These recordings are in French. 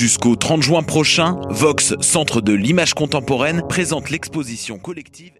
Jusqu'au 30 juin prochain, Vox, Centre de l'image contemporaine, présente l'exposition collective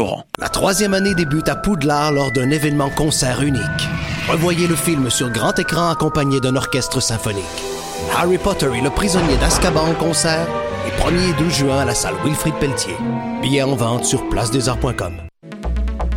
La troisième année débute à Poudlard lors d'un événement concert unique. Revoyez le film sur grand écran accompagné d'un orchestre symphonique. Harry Potter et le prisonnier d'Azkaban en concert, les 1er et 12 juin à la salle Wilfrid Pelletier. Billets en vente sur placedesarts.com.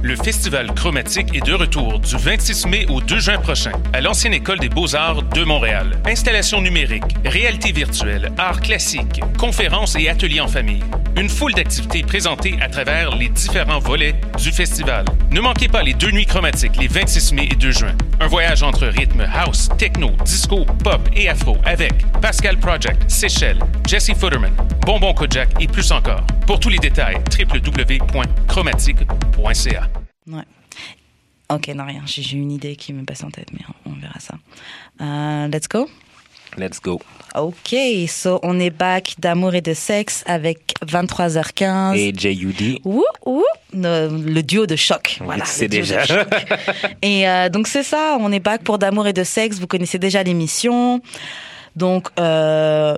Le Festival Chromatique est de retour du 26 mai au 2 juin prochain à l'Ancienne École des Beaux-Arts de Montréal. Installations numériques, réalité virtuelle, arts classiques, conférences et ateliers en famille. Une foule d'activités présentées à travers les différents volets du festival. Ne manquez pas les deux nuits chromatiques les 26 mai et 2 juin. Un voyage entre rythme house, techno, disco, pop et afro avec Pascal Project, Seychelles, Jesse Futterman, Bonbon Kojak et plus encore. Pour tous les détails, www.chromatique.ca. Ouais. Ok, non, rien. J'ai une idée qui me passe en tête, mais on, on verra ça. Euh, let's go. Let's go. Ok, so on est back d'amour et de sexe avec 23h15. Et J.U.D. Ouh, ouh, le, le duo de choc. Voilà, c'est déjà. choc. et euh, donc c'est ça, on est back pour d'amour et de sexe. Vous connaissez déjà l'émission. Donc euh,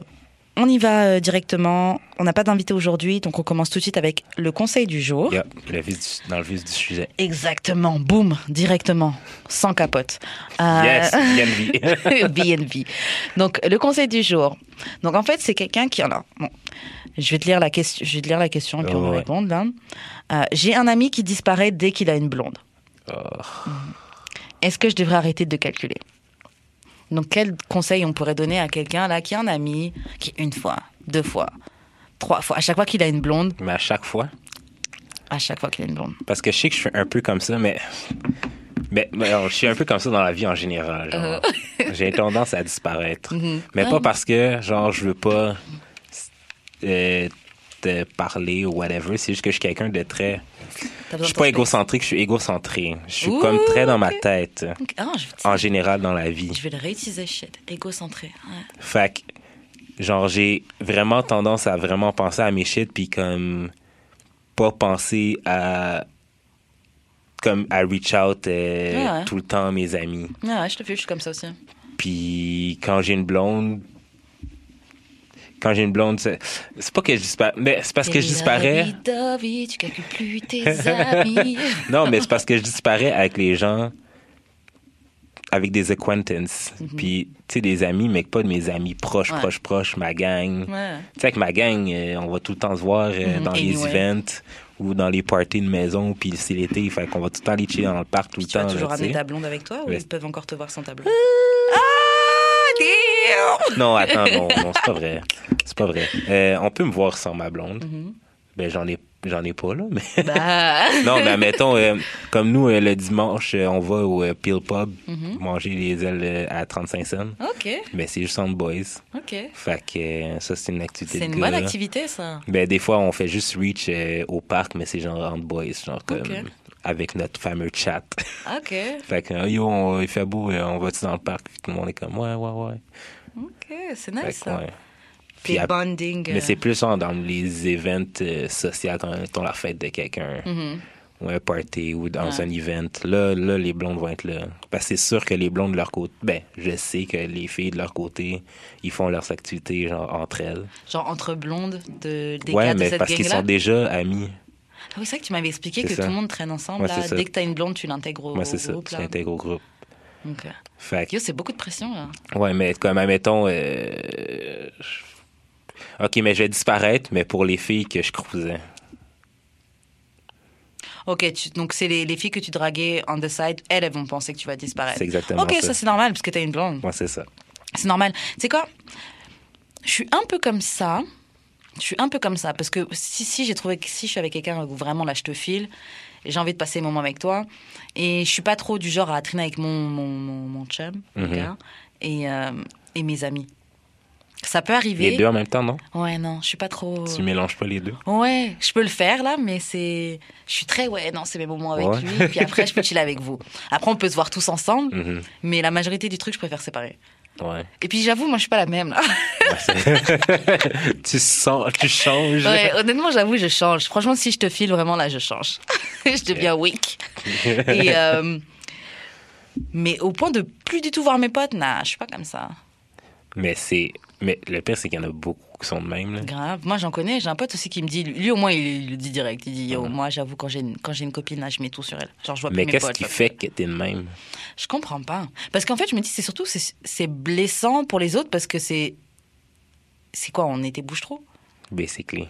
on y va euh, directement. On n'a pas d'invité aujourd'hui, donc on commence tout de suite avec le conseil du jour. Yeah, le vif du- dans le vif du sujet. Exactement, boum, directement, sans capote. Euh, Yes, BNB. BNB. Donc le conseil du jour. Donc en fait c'est quelqu'un qui alors bon, je vais te lire la question, je vais te lire la question et puis on va Ouais. répondre là. Euh, J'ai un ami qui disparaît dès qu'il a une blonde. Oh. Est-ce que je devrais arrêter de calculer? Donc quel conseil on pourrait donner à quelqu'un là qui a un ami qui une fois, deux fois, trois fois, à chaque fois qu'il a une blonde, Mais à chaque fois, à chaque fois qu'il a une blonde. parce que je sais que je suis un peu comme ça, mais. Mais, mais alors, je suis un peu comme ça dans la vie en général. genre. J'ai tendance à disparaître. Mais Ah. pas parce que, genre, je veux pas euh, parler ou whatever. C'est juste que je suis quelqu'un de très. Je suis pas égocentrique, je suis égocentré. Je suis Ouh, comme très dans ma tête. Ah, je, en général dans la vie. je vais le réutiliser, shit. Égocentré. Ouais. Fait que, genre, j'ai vraiment tendance à vraiment penser à mes shit, puis comme, pas penser à, comme, à reach out euh, Ouais, ouais. tout le temps à mes amis. Ouais, je te fais, je suis comme ça aussi. Puis quand j'ai une blonde, quand j'ai une blonde, c'est pas que je disparais, mais c'est parce que je disparais. David, tu calcules plus tes amis. Non, mais c'est parce que je disparais avec les gens, avec des acquaintances. Puis, tu sais, des amis, mais pas de mes amis proches. Ouais. proches, proches, ma gang. Ouais. Tu sais, avec ma gang, euh, on va tout le temps se voir euh, Mhm, dans les events ou dans les parties de maison, puis c'est l'été, fait qu'on va tout le temps aller chiller dans le parc tout Puis le tu vas temps. toujours là, sais. ta blonde avec toi ou ils peuvent encore te voir sans ta blonde! Non, attends, non, non, c'est pas vrai. C'est pas vrai. Euh, on peut me voir sans ma blonde. Ben, j'en ai, j'en ai pas, là, mais... Bah. non, mais admettons, euh, comme nous, euh, le dimanche, euh, on va au Peel Pub Mhm. manger les ailes à 35 cents. Ok, Mais c'est juste entre boys. ok. Fait que ça, c'est une activité C'est une bonne activité, ça. Ben, des fois, on fait juste reach au parc, mais c'est genre entre boys, genre comme avec notre fameux chat. Ok, fait que, yo, il fait beau, on va-tu dans le parc? Puis tout le monde est comme, ouais, ouais, ouais. Ok, c'est nice, ça. ouais. Puis bonding. Mais euh, c'est plus dans les events euh, sociaux, quand on la fête de quelqu'un, mhm. ou un party, ou dans Ouais. un event. Là, là, les blondes vont être là. Parce que c'est sûr que les blondes de leur côté, ben, je sais que les filles de leur côté, ils font leurs activités genre entre elles. Genre entre blondes de, des ouais, gars de mais cette parce qu'ils sont déjà amis. Ah oui, c'est vrai que tu m'avais expliqué que ça. tout le monde traîne ensemble. Ouais, là. Dès que t'as une blonde, tu l'intègres au, Moi, c'est ça. Tu là. intègres au groupe. Ok. Fait que- Yo, c'est beaucoup de pression, là. Ouais, mais comme, admettons, euh, OK, mais je vais disparaître, mais pour les filles que je cruisais. Ok, tu- donc c'est les, les filles que tu draguais on the side, elles, elles vont penser que tu vas disparaître. C'est exactement Ok, ça. ça, c'est normal parce que t'as une blonde. Moi, c'est ça. C'est normal. Tu sais quoi? Je suis un peu comme ça. Je suis un peu comme ça parce que si, si j'ai trouvé que si je suis avec quelqu'un où vraiment là je te file j'ai envie de passer un moment avec toi et je suis pas trop du genre à traîner avec mon mon mon, mon chum mon Mhm. gars, et euh, et mes amis. Ça peut arriver. Les deux en même temps, non? Ouais, non, je suis pas trop. Tu mélanges pas les deux? Ouais, je peux le faire là, mais c'est. Je suis très. Ouais, non, c'est mes moments avec Ouais. lui. Puis après, je peux chiller avec vous. Après, on peut se voir tous ensemble, Mhm. mais la majorité du truc, je préfère séparer. Ouais. Et puis j'avoue, moi, je suis pas la même là. Ouais, tu sens, tu changes. Ouais, honnêtement, j'avoue, je change. Franchement, si je te file vraiment là, je change. je deviens weak. Et. euh, Mais au point de plus du tout voir mes potes, nah, je suis pas comme ça. Mais c'est. Mais le pire, c'est qu'il y en a beaucoup qui sont de même. Là. Grave. Moi, j'en connais. J'ai un pote aussi qui me dit, lui au moins, il, le dit direct. Il dit, yo, moi, j'avoue, quand j'ai une, quand j'ai une copine, là, je mets tout sur elle. Genre, je vois Mais qu'est-ce qui fait que t'es de même? Je comprends pas. Parce qu'en fait, je me dis, c'est surtout, c'est, c'est blessant pour les autres parce que c'est. C'est quoi On était bouche-trou Basically.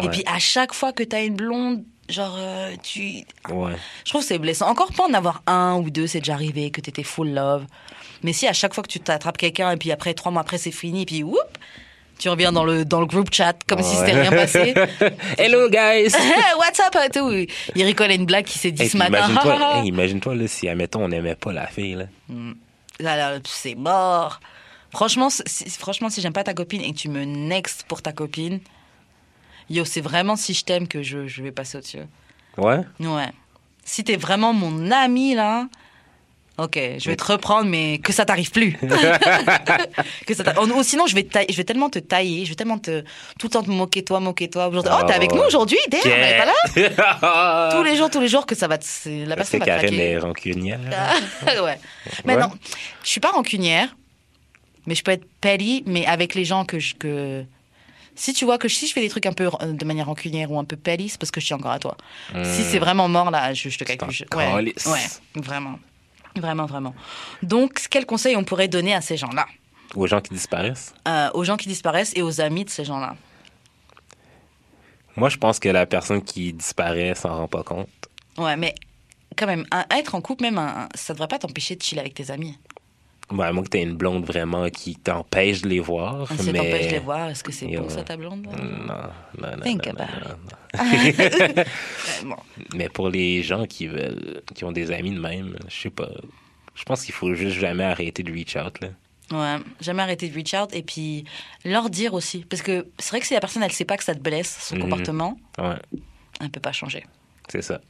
Et Ouais. puis, à chaque fois que t'as une blonde, genre, euh, tu. Ouais. Je trouve que c'est blessant. Encore pas en avoir un ou deux, c'est déjà arrivé, que t'étais full love. Mais si à chaque fois que tu t'attrapes quelqu'un et puis après, trois mois après, c'est fini, puis whoop, tu reviens dans le, dans le group chat comme si c'était rien passé. Hello, guys! What's up et tout. Il rigole à une blague qui s'est dit Hey, ce matin. imagine-toi, hey, imagine-toi là, si, admettons, on n'aimait pas la fille. Là. Là, là, c'est mort. Franchement, si, franchement, si j'aime pas ta copine et que tu me next pour ta copine, yo, c'est vraiment si je t'aime que je, je vais passer au-dessus. Ouais? Ouais. Si t'es vraiment mon ami, là, ok, je vais te reprendre, mais que ça t'arrive plus. que ça ou ou sinon, je vais, te je vais tellement te tailler, je vais tellement te. Tout le temps te moquer toi, moquer toi. Aujourd'hui, Oh, t'es avec Oh. nous aujourd'hui elle est pas là Tous les jours, tous les jours, que ça va. te- La personne va Karen est rancunière. ouais. Mais non, je suis pas rancunière, mais je peux être petty, mais avec les gens que je. Que... Si tu vois que si je fais des trucs un peu euh, de manière rancunière ou un peu c'est parce que je suis encore à toi. Si c'est vraiment mort, là, je, je te calcule. je- Ouais, ouais, vraiment. Vraiment, vraiment. Donc, quel conseil on pourrait donner à ces gens-là? Aux gens qui disparaissent? Euh, Aux gens qui disparaissent et aux amis de ces gens-là Moi, je pense que la personne qui disparaît s'en rend pas compte. Ouais, mais quand même, un- être en couple, même, un- ça devrait pas t'empêcher de chiller avec tes amis. À moins que t'aies une blonde vraiment qui t'empêche de les voir. Si ça mais... t'empêche de les voir, est-ce que c'est bon ça, ta blonde là? Non, non, non. Think non, about non, non. Vraiment. Mais pour les gens qui veulent, qui ont des amis de même, je sais pas. Je pense qu'il faut juste jamais arrêter de reach out, là. Ouais, jamais arrêter de reach out et puis leur dire aussi. Parce que c'est vrai que si la personne, elle sait pas que ça te blesse, son Mhm. comportement, Ouais, elle peut pas changer. c'est ça.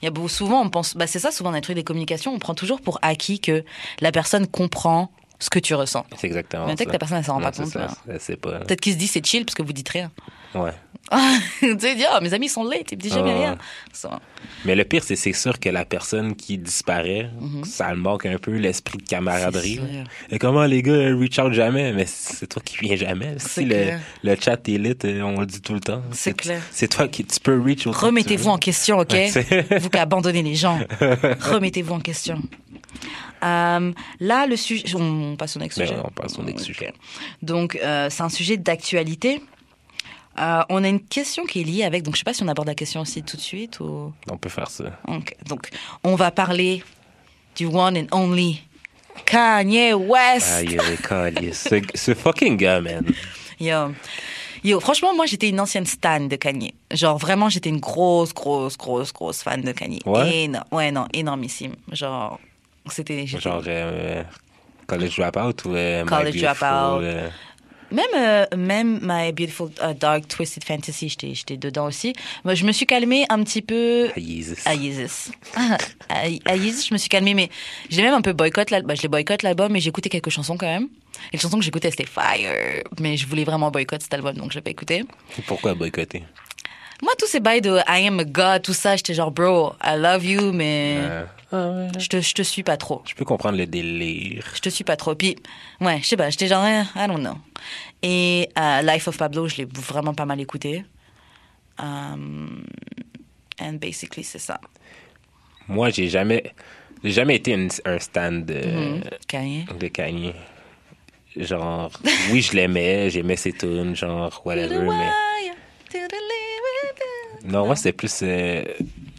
Il y a beaucoup, souvent, on pense, bah c'est ça, souvent dans les trucs des communications, on prend toujours pour acquis que la personne comprend ce que tu ressens. C'est exactement Mais ça. peut-être que la personne, elle s'en rend Non, pas compte, pas. Peut-être qu'il se dit c'est chill parce que vous dites rien. Ouais. tu sais, dire, Ah, mes amis sont late, ils me disent jamais rien. Ça. Mais le pire, c'est c'est sûr que la personne qui disparaît, ça le manque un peu l'esprit de camaraderie. Mhm. Et comment les gars reach out jamais? Mais c'est toi qui viens jamais. Si le, le chat est lit, euh, on le dit tout le temps. C'est clair. C'est toi qui tu peux reach Remettez-vous en question, ok? Vous qui abandonnez les gens. Remettez-vous en question. Euh, là, le sujet. On passe au next Ben, sujet. on passe au next sujet. Donc, euh, c'est un sujet d'actualité. Euh, on a une question qui est liée avec. Donc, je sais pas si on aborde la question aussi tout de suite ou. On peut faire ça. Donc, on va parler du one and only Kanye West. Aïe, calice. ce, ce fucking gars, man. Yo. Yo, franchement, moi, j'étais une ancienne stan de Kanye. Genre, vraiment, j'étais une grosse, grosse, grosse, grosse fan de Kanye. Ouais? Éno- ouais, non, énormissime. Genre, c'était... Genre euh, College Dropout ou euh, College Dropout. Même, euh, même My Beautiful uh, Dark Twisted Fantasy, j'étais j'étais dedans aussi. Moi, je me suis calmée un petit peu... Jesus. À Yeezus, je me suis calmée, mais je l'ai même un peu boycott l'album. Bah, je l'ai boycott l'album, mais j'ai écouté quelques chansons quand même. Et les chansons que j'écoutais, c'était Fire. Mais je voulais vraiment boycott cet album, donc je l'ai pas écouté. Pourquoi boycotter? Moi, tous ces bails de I am a god, tout ça, j'étais genre, bro, I love you, mais Euh, je, te, je te suis pas trop. je peux comprendre le délire. Je te suis pas trop. Puis, ouais, je sais pas, j'étais genre, eh, I don't know. Et euh, Life of Pablo, je l'ai vraiment pas mal écouté. Um, and basically, c'est ça. Moi, j'ai jamais, j'ai jamais été une- un stand de, Mhm. Kanye. de Kanye. Genre, oui, je l'aimais, j'aimais ses tunes, genre, whatever, mais. Non, moi, c'était plus euh,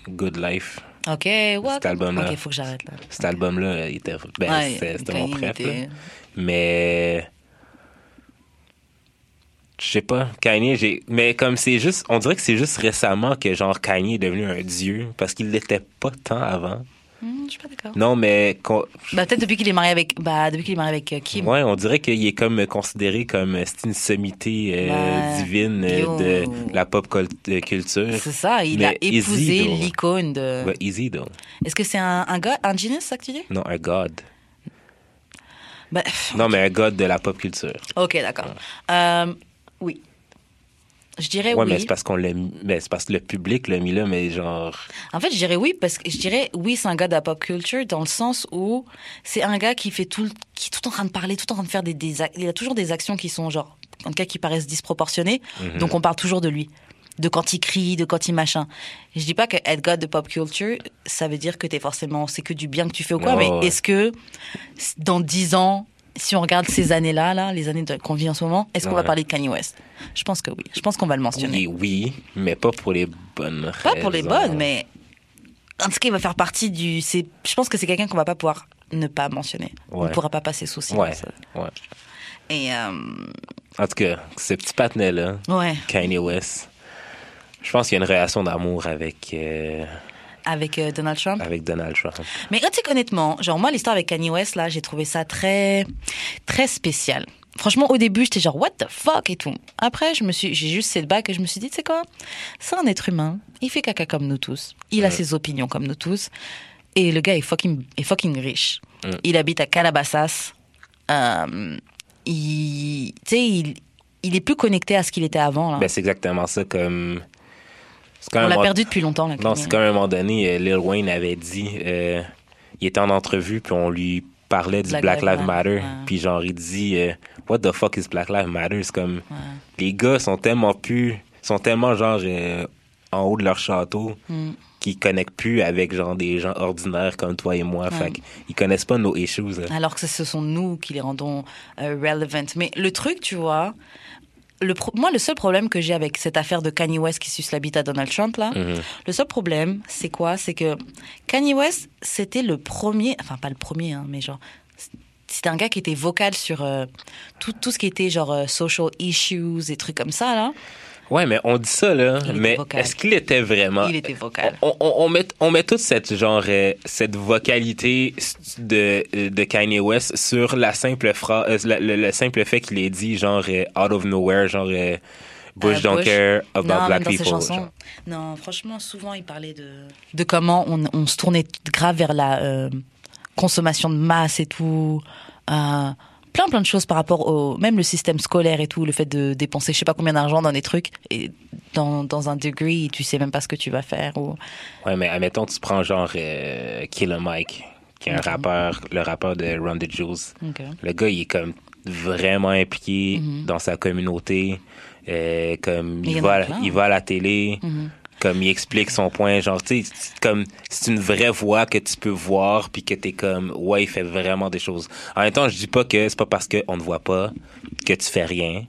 Good Life. Ok, welcome. album-là. Ok, faut que j'arrête là. Cet album-là, il était. Ben, Ouais, c'était mon était- là. Mais. Je sais pas, Kanye, j'ai. Mais comme c'est juste. On dirait que c'est juste récemment que, genre, Kanye est devenu un dieu. Parce qu'il l'était pas tant avant. Hmm, je suis pas d'accord. Non, mais Bah, peut-être depuis qu'il est marié avec, bah, depuis qu'il est marié avec euh, Kim. ouais, on dirait qu'il est comme considéré comme euh, c'est une sommité euh, Ouais. divine euh, Yo. de la pop cul- culture. C'est ça, il Mais a épousé l'icône de. Ouais, easy though. Est-ce que c'est un, un gars, un genius, ça que tu dis? Non, un god. bah, Non, mais un god de la pop culture. Ok, d'accord. Euh, oui. Je dirais Ouais, oui. mais c'est parce qu'on mais c'est parce que le public l'a mis là, mais genre. En fait, je dirais oui parce que je dirais oui, c'est un gars de la pop culture dans le sens où c'est un gars qui fait tout, qui est tout en train de parler, tout en train de faire des, des il a toujours des actions qui sont genre, en tout cas, qui paraissent disproportionnées. Mhm. Donc on parle toujours de lui, de quand il crie, de quand il machin. Je dis pas que être gars de pop culture, ça veut dire que t'es forcément, c'est que du bien que tu fais ou quoi. Mais ouais. est-ce que dans dix ans, si on regarde ces années-là, là, les années qu'on vit en ce moment, est-ce qu'on va parler de Kanye West? Je pense que oui. Je pense qu'on va le mentionner. Oui, oui, mais pas pour les bonnes Pas pour les raisons. bonnes, mais en tout cas, il va faire partie du. Je pense que c'est quelqu'un qu'on va pas pouvoir ne pas mentionner. On ne pourra pas passer sous silence. Ouais, ouais. Et euh, En tout cas, ce petit patinet-là, Kanye West, je pense qu'il y a une relation d'amour avec, euh, avec euh, Donald Trump. avec Donald Trump. Mais tu sais honnêtement, genre moi l'histoire avec Kanye West là, j'ai trouvé ça très très spécial. Franchement, au début, j'étais genre what the fuck et tout. Après, je me suis, j'ai juste cette bague et je me suis dit, sais quoi, c'est un être humain. Il fait caca comme nous tous. Il a ses opinions comme nous tous. Et le gars est fucking, est fucking riche. Mm. Il habite à Calabasas. Euh, il, tu sais, il, il est plus connecté à ce qu'il était avant. Là. Ben, c'est exactement ça comme. On l'a perdu depuis longtemps. Là, Non, c'est comme à un moment donné, euh, Lil Wayne avait dit, euh, il était en entrevue, puis on lui parlait du Black Black, Lives Matter, ouais. puis genre, il dit, euh, What the fuck is Black Lives Matter? C'est comme, les gars sont tellement plus, sont tellement genre euh, en haut de leur château Mm. qu'ils connectent plus avec genre des gens ordinaires comme toi et moi. Ouais. Fait qu'ils connaissent pas nos issues. là. Alors que ce sont nous qui les rendons euh, relevant. Mais le truc, tu vois, le pro- moi, le seul problème que j'ai avec cette affaire de Kanye West qui suce la bite à Donald Trump, là, Mhm. le seul problème, c'est quoi? C'est que Kanye West, c'était le premier, enfin, pas le premier, hein, mais genre. C'était un gars qui était vocal sur euh, tout, tout ce qui était genre euh, social issues et trucs comme ça, là. Ouais, mais on dit ça, là. Mais est-ce qu'il était vraiment. Il était vocal. On, on, on met, on met toute cette, genre, euh, cette vocalité de, de Kanye West sur la simple phrase, le, le- le simple fait qu'il ait dit, genre, euh, out of nowhere, genre, euh, Bush Euh, don't Bush. care about non, black people. chansons. Non, franchement, souvent, il parlait de... De comment on, on se tournait grave vers la euh, consommation de masse et tout. Euh, plein, plein de choses par rapport au... Même le système scolaire et tout, le fait de dépenser je sais pas combien d'argent dans des trucs, et dans, dans un degree, tu sais même pas ce que tu vas faire. Ou... Ouais, mais admettons, tu prends, genre, euh, Killer Mike, qui est un rappeur, le rappeur de Run the Juice. Ok. Le gars, il est comme vraiment impliqué Mhm. dans sa communauté. Euh, comme il va, il va à la télé, Mhm. Comme il explique son point. Genre, tu comme c'est une vraie voix que tu peux voir, puis que t'es comme, ouais, il fait vraiment des choses. En même temps, je dis pas que c'est pas parce qu'on ne voit pas que tu fais rien,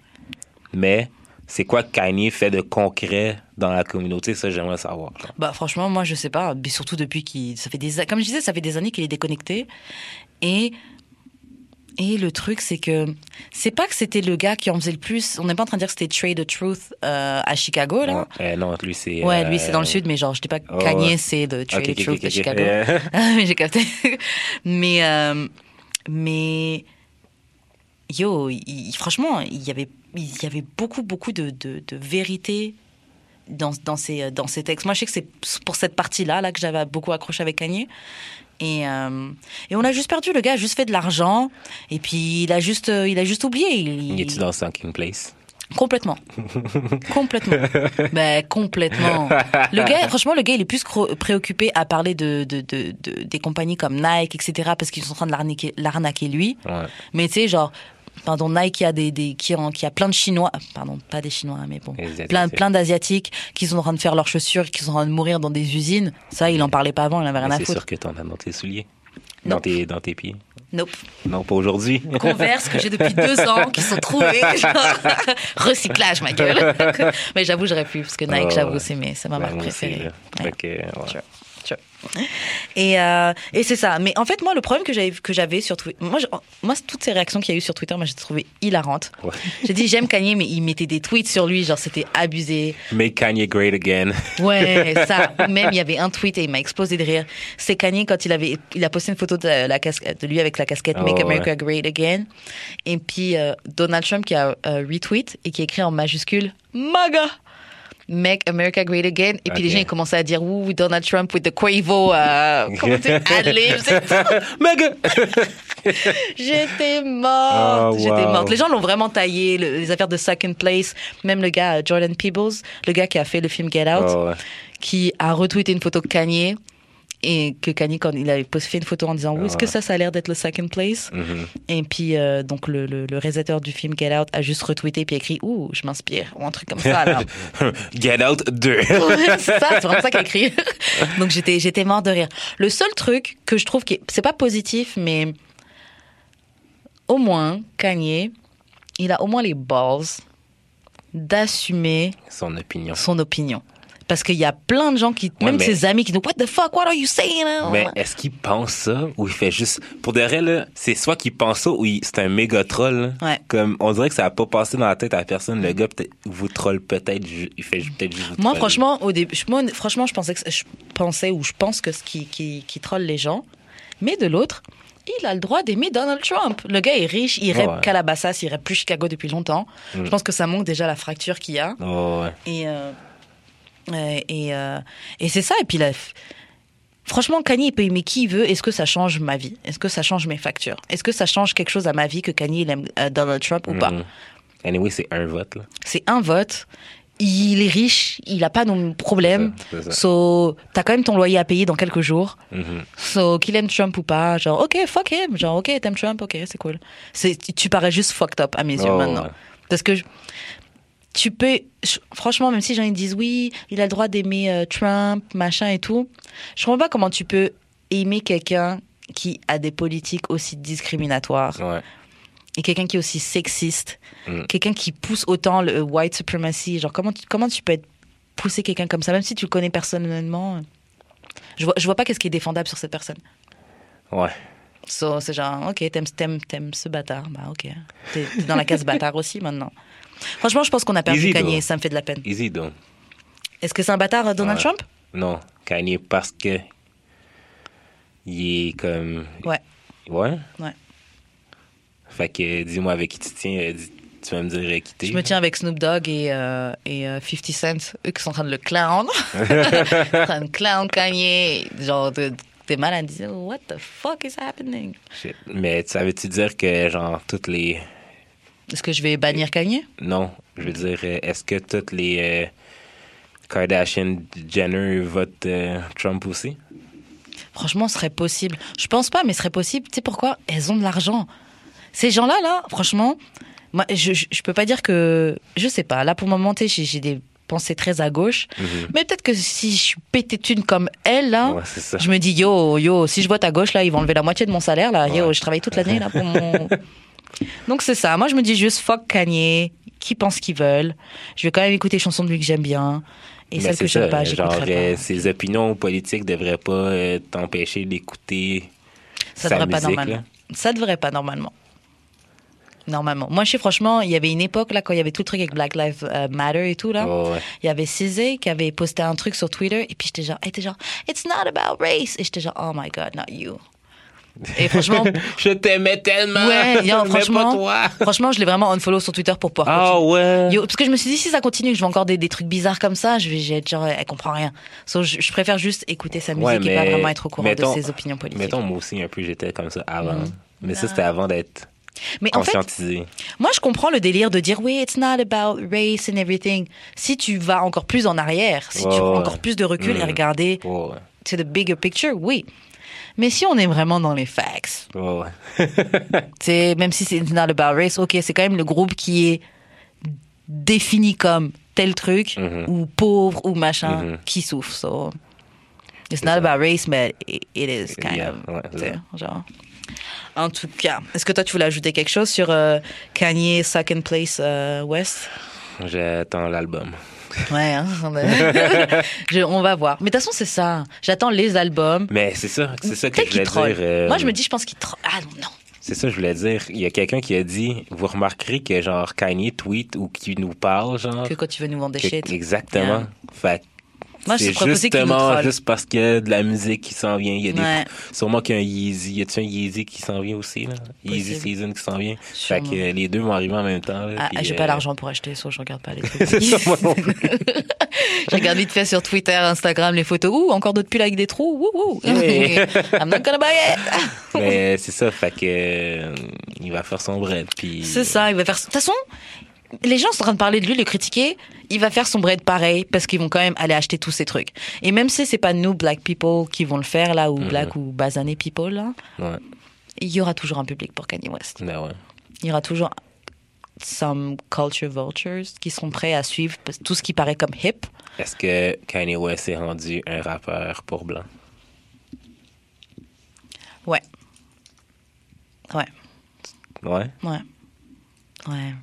mais c'est quoi que Kanye fait de concret dans la communauté, ça j'aimerais savoir. genre. Bah franchement, moi je sais pas, mais surtout depuis qu'il ça fait des comme je disais, ça fait des années qu'il est déconnecté et et le truc c'est que c'est pas que c'était le gars qui en faisait le plus, on n'est pas en train de dire que c'était Trade the Truth euh, à Chicago là. Ouais, euh, non, lui c'est. Ouais, euh, lui c'est dans le sud mais genre je dis pas oh, Kanye c'est de Trade ok, the Truth ok, à ok. Chicago. Euh, mais j'ai capté. mais euh, mais yo, il- franchement, il y avait il y avait beaucoup beaucoup de de, de vérité dans dans ces dans ces textes. Moi, je sais que c'est pour cette partie-là là que j'avais beaucoup accroché avec Kanye. Et, euh, et on a juste perdu, le gars a juste fait de l'argent, et puis il a juste, euh, il a juste oublié. Il, Il est-tu dans Sunken Place? Complètement. complètement. Ben, complètement. Le gars, franchement, le gars, il est plus préoccupé à parler de, de, de, de- des compagnies comme Nike, etc., parce qu'ils sont en train de l'arnaquer, l'arnaquer lui. Ouais. Mais tu sais, genre, pardon, Nike qui a des, des qui, en- qui a plein de Chinois, pardon, pas des Chinois, mais bon, plein, plein d'Asiatiques qui sont en train de faire leurs chaussures, qui sont en train de mourir dans des usines. Ça, il en parlait pas avant, il avait rien Mais à C'est foutre. sûr que t'en as dans tes souliers. Dans Non. tes, dans tes pieds. Nope. Non, pas aujourd'hui. Converse que j'ai depuis deux ans, qui sont trouvés. recyclage, ma gueule. Mais j'avoue, j'aurais pu, parce que Nike, Oh, j'avoue, c'est c'est ma marque préférée. Ouais. Que, ouais. Sure. Et, euh, et c'est ça. Mais en fait, moi, le problème que j'avais, que j'avais sur Twitter, moi, je- moi, toutes ces réactions qu'il y a eu sur Twitter, moi, j'ai trouvé hilarantes. Ouais. J'ai dit, j'aime Kanye, mais il mettait des tweets sur lui, genre, c'était abusé. Make Kanye great again. Ouais, ça. Même, il y avait un tweet et il m'a explosé de rire. C'est Kanye quand il avait, il a posté une photo de, la casquette, de lui avec la casquette Oh, Make ouais. America Great Again. Et puis, euh, Donald Trump qui a euh, retweet et qui a écrit en majuscule MAGA. Make America Great Again. Et puis les gens ils commençaient à dire Ouh, Donald Trump with the Quavo. Euh, comment tu! J'étais morte. Oh, J'étais wow. morte. Les gens l'ont vraiment taillé. le- les affaires de Second Place. Même le gars, Jordan Peebles, le gars qui a fait le film Get Out, Oh, ouais. qui a retweeté une photo de Kanye. Et que Kanye, quand il avait posté fait une photo en disant Oui, est-ce que Ouais. ça, ça a l'air d'être le Second Place? Mhm. Et puis, euh, donc, le, le, le réalisateur du film Get Out a juste retweeté puis écrit Ouh, je m'inspire. Ou un truc comme ça. Get Out 2. Ouais, c'est ça, c'est vraiment ça qu'il a écrit. Donc j'étais, j'étais mort de rire. Le seul truc que je trouve qui, est- c'est pas positif, mais au moins Kanye, il a au moins les balls d'assumer Son opinion. son opinion. Parce qu'il y a plein de gens qui, même mais- ses amis, qui disent What the fuck, what are you saying? Mais est-ce qu'il pense ça ou il fait juste. Pour de vrai, c'est soit qu'il pense ça ou il- c'est un méga troll. Ouais. Comme, on dirait que ça a pas passé dans la tête à personne. Le gars, vous troll peut-être. Il fait peut-être juste vous Moi, troller. franchement, au début, moi, franchement, je pensais, que, je pensais ou je pense que ce qui, qui, qui troll les gens. Mais de l'autre, il a le droit d'aimer Donald Trump. Le gars est riche, il rêve Ouais. Calabasas, il rêve plus Chicago depuis longtemps. Mm. Je pense que ça montre déjà la fracture qu'il y a. Oh, ouais. Et, euh, et, euh, et c'est ça. Et puis là, franchement, Kanye, il peut aimer qui il veut? Est-ce que ça change ma vie? Est-ce que ça change mes factures? Est-ce que ça change quelque chose à ma vie que Kanye il aime euh, Donald Trump ou pas? Mhm. Anyway, c'est un vote. C'est un vote. Il est riche, il a pas de problème. Ça, ça. So, t'as quand même ton loyer à payer dans quelques jours. Mhm. So, qu'il aime Trump ou pas, genre, ok, fuck him. Genre, ok, t'aimes Trump, ok, c'est cool. Tu parais juste fucked up à mes yeux Oh, maintenant. ouais. Parce que tu peux, franchement, même si les gens ils disent oui, il a le droit d'aimer euh, Trump, machin et tout, je comprends pas comment tu peux aimer quelqu'un qui a des politiques aussi discriminatoires Ouais. et quelqu'un qui est aussi sexiste, Mm. quelqu'un qui pousse autant le white supremacy. Genre, comment tu, comment tu peux être pousser quelqu'un comme ça, même si tu le connais personnellement euh, Je vois, je vois pas qu'est-ce qui est défendable sur cette personne. Ouais. So, c'est genre, ok, t'aimes, t'aimes, t'aimes ce bâtard, bah ok. T'es, t'es dans la case bâtard aussi maintenant. Franchement, je pense qu'on a perdu Kanye, ça me fait de la peine. Easy, donc. Est-ce que c'est un bâtard, euh, Donald. Trump? Non, Kanye, parce que. Il est comme. Ouais. Ouais? Ouais. Fait que, dis-moi avec qui tu tiens. euh, dis- Tu vas me dire euh, qui t'es. Je me tiens avec Snoop Dogg et, euh, et euh, 50 Cent, eux qui sont en train de le clown. en train de clown Kanye. Genre, t'es mal à dire, what the fuck is happening? Shit. Mais savais-tu dire que, genre, toutes les. Est-ce que je vais bannir Kanye? Non, je veux dire, euh, est-ce que toutes les euh, Kardashian Jenner votent euh, Trump aussi? Franchement, ce serait possible. Je pense pas, mais ce serait possible. Tu sais pourquoi? Elles ont de l'argent. Ces gens-là, là, franchement, moi, je, je, je peux pas dire que. Je sais pas. Là, pour le moment, j'ai- des pensées très à gauche. Mais peut-être que si je suis pété thune comme elle, là, Ouais, je me dis, yo, yo, si je vote à gauche, là, ils vont enlever la moitié de mon salaire, là. Yo, je travaille toute l'année, là, pour mon. Donc, c'est ça. Moi, je me dis juste, fuck Kanye, qui pense qu'ils veulent. Je vais quand même écouter les chansons de lui que j'aime bien. Et Mais celles que j'aime pas, genre, j'écouterai euh, pas. ses opinions politiques devraient pas euh, t'empêcher d'écouter Ça sa devrait pas normalement. là. Ça devrait pas normalement. Normalement. Moi, je sais franchement, il y avait une époque là quand il y avait tout le truc avec Black Lives euh, Matter et tout là. Ouais. Il y avait Cizé qui avait posté un truc sur Twitter et puis j'étais genre, était genre, it's not about race. Et j'étais genre, oh my god, not you. Et franchement, Je t'aimais tellement! ouais, yo, mais franchement, pas toi! franchement, je l'ai vraiment unfollow sur Twitter pour pouvoir. Ah ouais! Yo, parce que je me suis dit si ça continue, que je vois encore des, des trucs bizarres comme ça, je vais, je vais être genre, elle comprend rien. So, je, je préfère juste écouter sa musique Ouais, et pas vraiment être au courant mettons- de ses opinions politiques. Mettons, moi aussi, un peu, j'étais comme ça avant. Mm. Mais ça, c'était avant d'être Mais en fait, conscientisé. Moi, je comprends le délire de dire oui, it's not about race and everything. Si tu vas encore plus en arrière, si tu prends encore plus de recul et Mm. regarder ouais. to the bigger picture, oui. Mais si on est vraiment dans les facts, Ouais, ouais. même si c'est not about race, ok, c'est quand même le groupe qui est défini comme tel truc Mhm. ou pauvre ou machin Mhm. qui souffre. So it's not ça. about race, but it, it is kind Yeah, of. ouais, genre. En tout cas, est-ce que toi tu voulais ajouter quelque chose sur euh, Kanye Second Place euh, West? J'attends l'album. Ouais, hein, on, je- on va voir. Mais de toute façon, c'est ça. J'attends les albums. Mais c'est ça, c'est ça que je voulais dire. euh, Moi, je me dis, je pense qu'il. Ah non. C'est ça que je voulais dire. Il y a quelqu'un qui a dit, vous remarquerez que genre Kanye tweet ou qui nous parle, genre. Que quand tu veux nous vendre des shit. exactement. Yeah. Fait Moi, je nous justement juste parce qu'il y a de la musique qui s'en vient. Il y a des, Ouais. sûrement qu'il y a un Yeezy. Y a-tu un Yeezy qui s'en vient aussi, là? Yeezy. Season qui s'en vient. Fait que euh, les deux vont arriver en même temps, là. Ah, puis, j'ai euh, pas l'argent pour acheter, ça, je regarde pas les trucs. Moi non plus. je regarde vite fait sur Twitter, Instagram, les photos. Ouh, encore d'autres pulls avec des trous. Ouh, ouh. Yeah. I'm not gonna buy it. Mais c'est ça, fait que euh, il va faire son bread. Puis C'est ça, il va faire. De toute façon, les gens sont en train de parler de lui, le critiquer. Il va faire son bread pareil parce qu'ils vont quand même aller acheter tous ces trucs. Et même si c'est pas nous, black people, qui vont le faire là, ou black ou basané people là, Ouais, il y aura toujours un public pour Kanye West. ben ouais. Il y aura toujours some culture vultures qui seront prêts à suivre tout ce qui paraît comme hip. Est-ce que Kanye West est rendu un rappeur pour blanc? Ouais. Ouais. Ouais? Ouais. Ouais.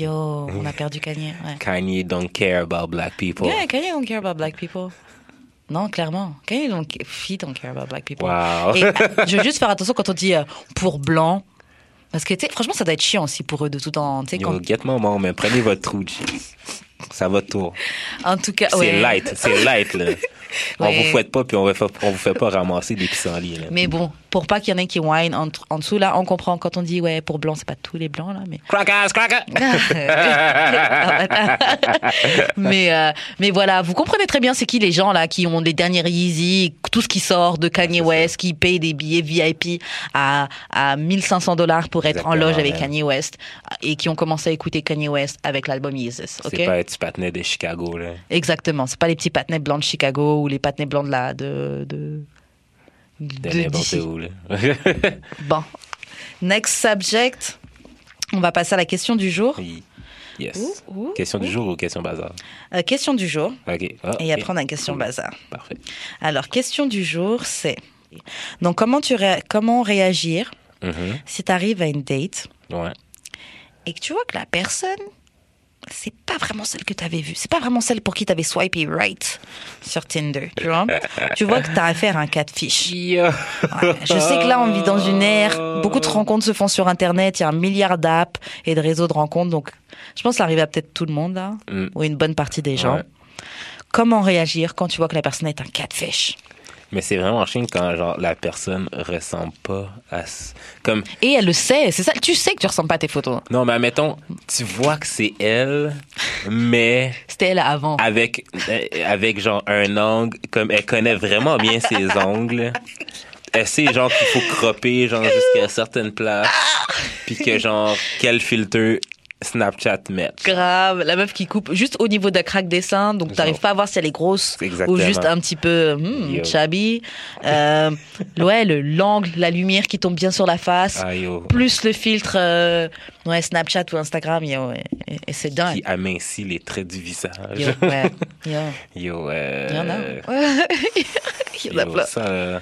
Yo, on a perdu Kanye. Ouais. Kanye don't care about black people. Yeah, Kanye don't care about black people. Non, clairement. Kanye don't, he don't care about black people. Wow. Et je veux juste faire attention quand on dit euh, pour blanc. Parce que, tu sais, franchement, ça doit être chiant aussi pour eux de tout sais, Yo, quand... get mom, mais prenez votre trou. Ça va tout. En tout cas, C'est ouais. light, c'est light, là. On Ouais. vous fouette pas, puis on, on vous fait pas ramasser des pissenlits, là. Mais bon, pour pas qu'il y en ait qui whine en, en dessous, là, on comprend quand on dit, ouais, pour blanc, c'est pas tous les blancs, là, mais. Crackers, crackers! mais, euh, mais voilà, vous comprenez très bien c'est qui les gens là qui ont les derniers Yeezy, tout ce qui sort de Kanye West, qui payent des billets VIP à, à 1500 dollars pour être en loge avec ouais. Kanye West et qui ont commencé à écouter Kanye West avec l'album Yeezus. ok? C'est pas un petit patinet de Chicago, là. Exactement, c'est pas les petits patinets blancs de Chicago ou les patinets blancs de la de de, De de- n'importe où, là. Bon, next subject. On va passer à la question du jour. Oui. Yes. Ouh, ouh, question du jour ou question bazar? Euh, question du jour. OK. Ah, Et ok. après on a une question Cool. bazar. Parfait. Alors, question du jour, c'est donc comment tu ré- comment réagir Mhm. si tu arrives à une date Ouais. et que tu vois que la personne c'est pas vraiment celle que tu avais vue, c'est pas vraiment celle pour qui tu avais swipé right sur Tinder, tu vois Tu vois que tu as affaire à un catfish. Ouais, je sais que là on vit dans une ère, beaucoup de rencontres se font sur internet, il y a un milliard d'apps et de réseaux de rencontres donc je pense que ça arrive à peut-être tout le monde là Mm. ou une bonne partie des gens. Ouais. Comment réagir quand tu vois que la personne est un catfish Mais c'est vraiment chiant quand genre la personne ressemble pas à comme Et elle le sait, c'est ça. Tu sais que tu ressembles pas à tes photos. non mais admettons tu vois que c'est elle mais C'était elle avant. avec euh, avec genre un angle comme elle connaît vraiment bien ses ongles elle sait genre qu'il faut cropper genre jusqu'à certaines places puis que genre quel filtre Snapchat mettre Grave, la meuf qui coupe juste au niveau de craque des seins, donc t'arrives pas à voir si elle est grosse Exactement. ou juste un petit peu hmm, chubby. Euh, ouais, le l'angle, la lumière qui tombe bien sur la face, ah, plus le filtre euh, ouais, Snapchat ou Instagram, yo, et, et- et c'est dingue. qui amincit les traits du visage Yo, ouais, yo. yo euh, Il y en a. Il y en a yo, plein. ça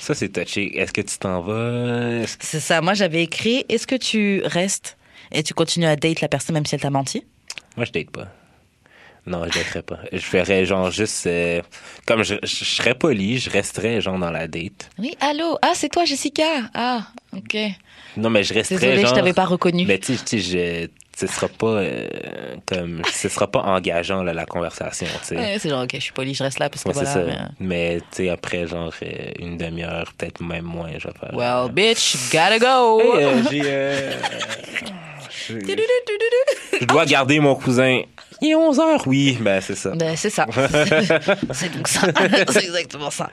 ça c'est touché est-ce que tu t'en vas? Que- C'est ça, moi j'avais écrit, est-ce que tu restes et tu continues à date la personne même si elle t'a menti? Moi, je date pas. Non, je daterais pas. Je ferais genre juste. euh, comme je, je, je serais poli, je resterais genre dans la date. Oui, allô? Ah, c'est toi Jessica? Ah, ok. Non, mais je resterais Désolée, genre. je t'avais pas reconnu. Mais tu sais, tu sais, je. Ce sera pas euh, comme. Ce sera pas engageant, là, la conversation, tu sais. Ouais, c'est genre, ok, je suis poli, je reste là parce que Ouais, voilà. ça. Mais, tu sais, après, genre, euh, une demi-heure, peut-être même moins, je vais faire. mais- Well, bitch, gotta go Hey, euh, j'ai. euh, je- je dois garder mon cousin. Il est 11 heures, oui. Ben, c'est ça. Ben, c'est ça. c'est donc ça. c'est exactement ça.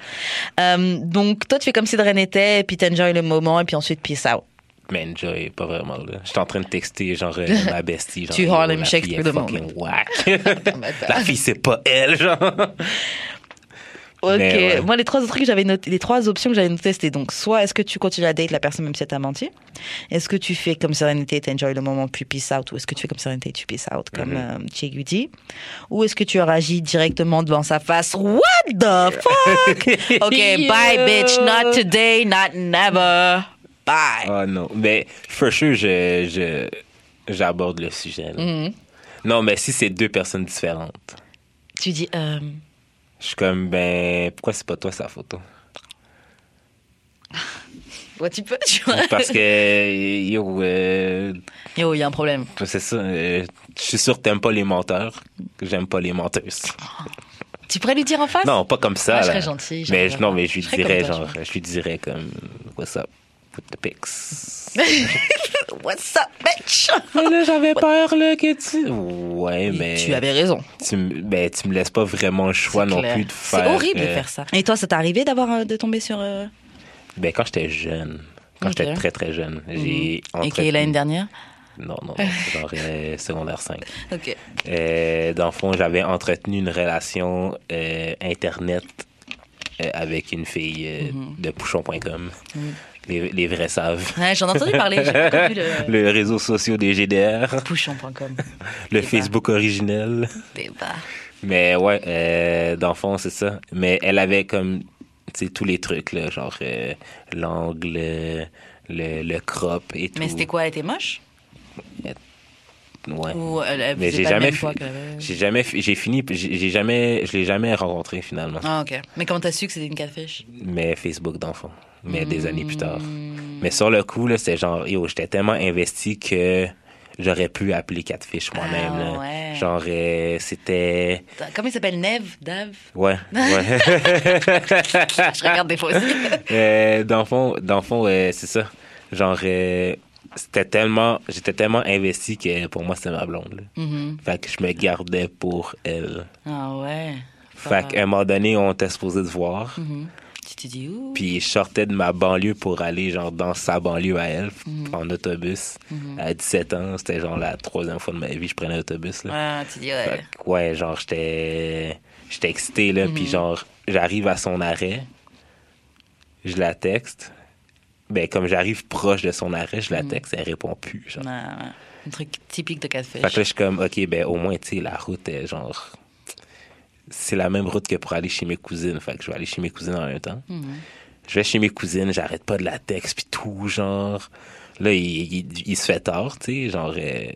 Euh, donc, toi, tu fais comme si de rien n'était, puis t'enjoy le moment, et puis ensuite, peace out. Mais enjoy, pas vraiment, là. J'étais en train de texter, genre, euh, ma bestie. Genre, Tu Harlem la Shake le monde. la fille, c'est pas elle, genre. Ok. Ouais. Moi, les trois autres trucs que j'avais noté, les trois options que j'avais notées, c'était donc soit est-ce que tu continues à date la personne même si elle t'a menti? Est-ce que tu fais comme sérénité t'enjoy le moment puis peace out Ou est-ce que tu fais comme sérénité tu peace out comme Mm-hmm. euh, Che dit Ou est-ce que tu réagis directement devant sa face? What the fuck? Ok, bye bitch, not today, not never. Bye. Oh non. Mais, for sure, je, je, j'aborde le sujet, là. Mhm. Non, mais si c'est deux personnes différentes. Tu dis, euh, Je suis comme, ben, pourquoi c'est pas toi sa photo? ouais, tu peux, tu vois. Parce que, yo, euh, Yo, il y a un problème. c'est ça. euh, je suis sûr que t'aimes pas les menteurs. J'aime pas les menteuses. Tu pourrais lui dire en face? Non, pas comme ça. Ouais, je là. serais gentil, Mais non, mais je lui Je dirais, genre, je lui dirais comme, what's up? With the pics. What's up, bitch? Mais là, j'avais peur, là, que tu. Ouais, mais. Tu avais raison. Tu, me- ben, tu me laisses pas vraiment le choix C'est non clair. plus de faire. C'est horrible de euh, faire ça. Et toi, ça t'est arrivé d'avoir euh, de tomber sur. euh, Ben, quand j'étais jeune. Quand Ok. j'étais très, très jeune. J'ai. Et qui est entretenu- l'année dernière? Non, non, genre euh, secondaire 5. Ok. Euh, dans le fond, j'avais entretenu une relation euh, Internet euh, avec une fille euh, Mhm. de pouchon.com. Les, les vrais savent. Ouais, j'en ai entendu parler. Le. Le réseau social des GDR, Pouchon.com. le. Facebook originel. Débat. Mais ouais, euh, dans le fond, c'est ça. Mais elle avait comme, tu sais, tous les trucs, là, genre euh, l'angle, le, le crop et tout. Mais c'était quoi Elle était moche? Ouais. Ou elle, Mais j'ai jamais, fi- j'ai jamais, j'ai fini, j'ai jamais, je l'ai jamais rencontré finalement. Ah, ok. Mais comment t'as su que c'était une catfish? Mais Facebook d'enfant. Mais des années plus tard. Mais sur le coup, là, c'était genre, yo, j'étais tellement investi que j'aurais pu appeler Catfish moi-même. Ah, ouais. Genre, euh, c'était. Comment il s'appelle? Nev? Dave Ouais, ouais. Je regarde des fois aussi. Euh, dans le fond, dans le fond euh, c'est ça. Genre, c'était tellement, j'étais tellement investi que pour moi, c'était ma blonde. là. Mhm. Fait que je me gardais pour elle. Ah ouais. Fait qu'à un moment donné, on était supposé de voir. Mhm. Tu te dis où Puis je sortais de ma banlieue pour aller genre dans sa banlieue à elle, en autobus. À 17 ans, c'était genre la troisième fois de ma vie que je prenais l'autobus. Ah, tu dis ouais. Que, ouais, genre j'étais j'étais excité là, puis genre j'arrive à son arrêt. Je la texte. Ben comme j'arrive proche de son arrêt, je la texte, elle répond plus genre. Ouais. Un truc typique de catfish. Fait que là, je suis comme, OK, ben au moins, tu sais, la route est genre. C'est la même route que pour aller chez mes cousines. Fait que je vais aller chez mes cousines en même temps. Je vais chez mes cousines, j'arrête pas de la texte, puis tout, genre. Là, il, il- il se fait tard, tu sais, genre. euh,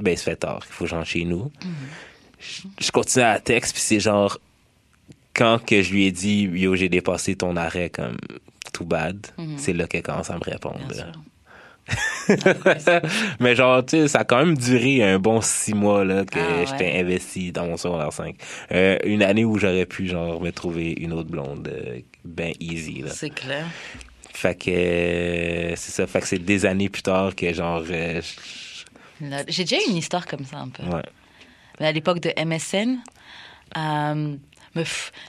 ben, il se fait tard, il faut genre chez nous. Je, je continue à la texte, puis c'est genre. Quand que je lui ai dit, yo, j'ai dépassé ton arrêt comme too bad, c'est là qu'elle commence à me répondre. Bien sûr. Mais genre, tu sais, ça a quand même duré un bon six mois là, que Ah, ouais. j'étais investi dans mon secondaire 5. Euh, une année où j'aurais pu genre me trouver une autre blonde euh, ben easy. Là. C'est clair. Fait que euh, c'est ça. Fait que c'est des années plus tard que genre. euh, J'ai déjà eu une histoire comme ça un peu. ouais. Mais à l'époque de MSN,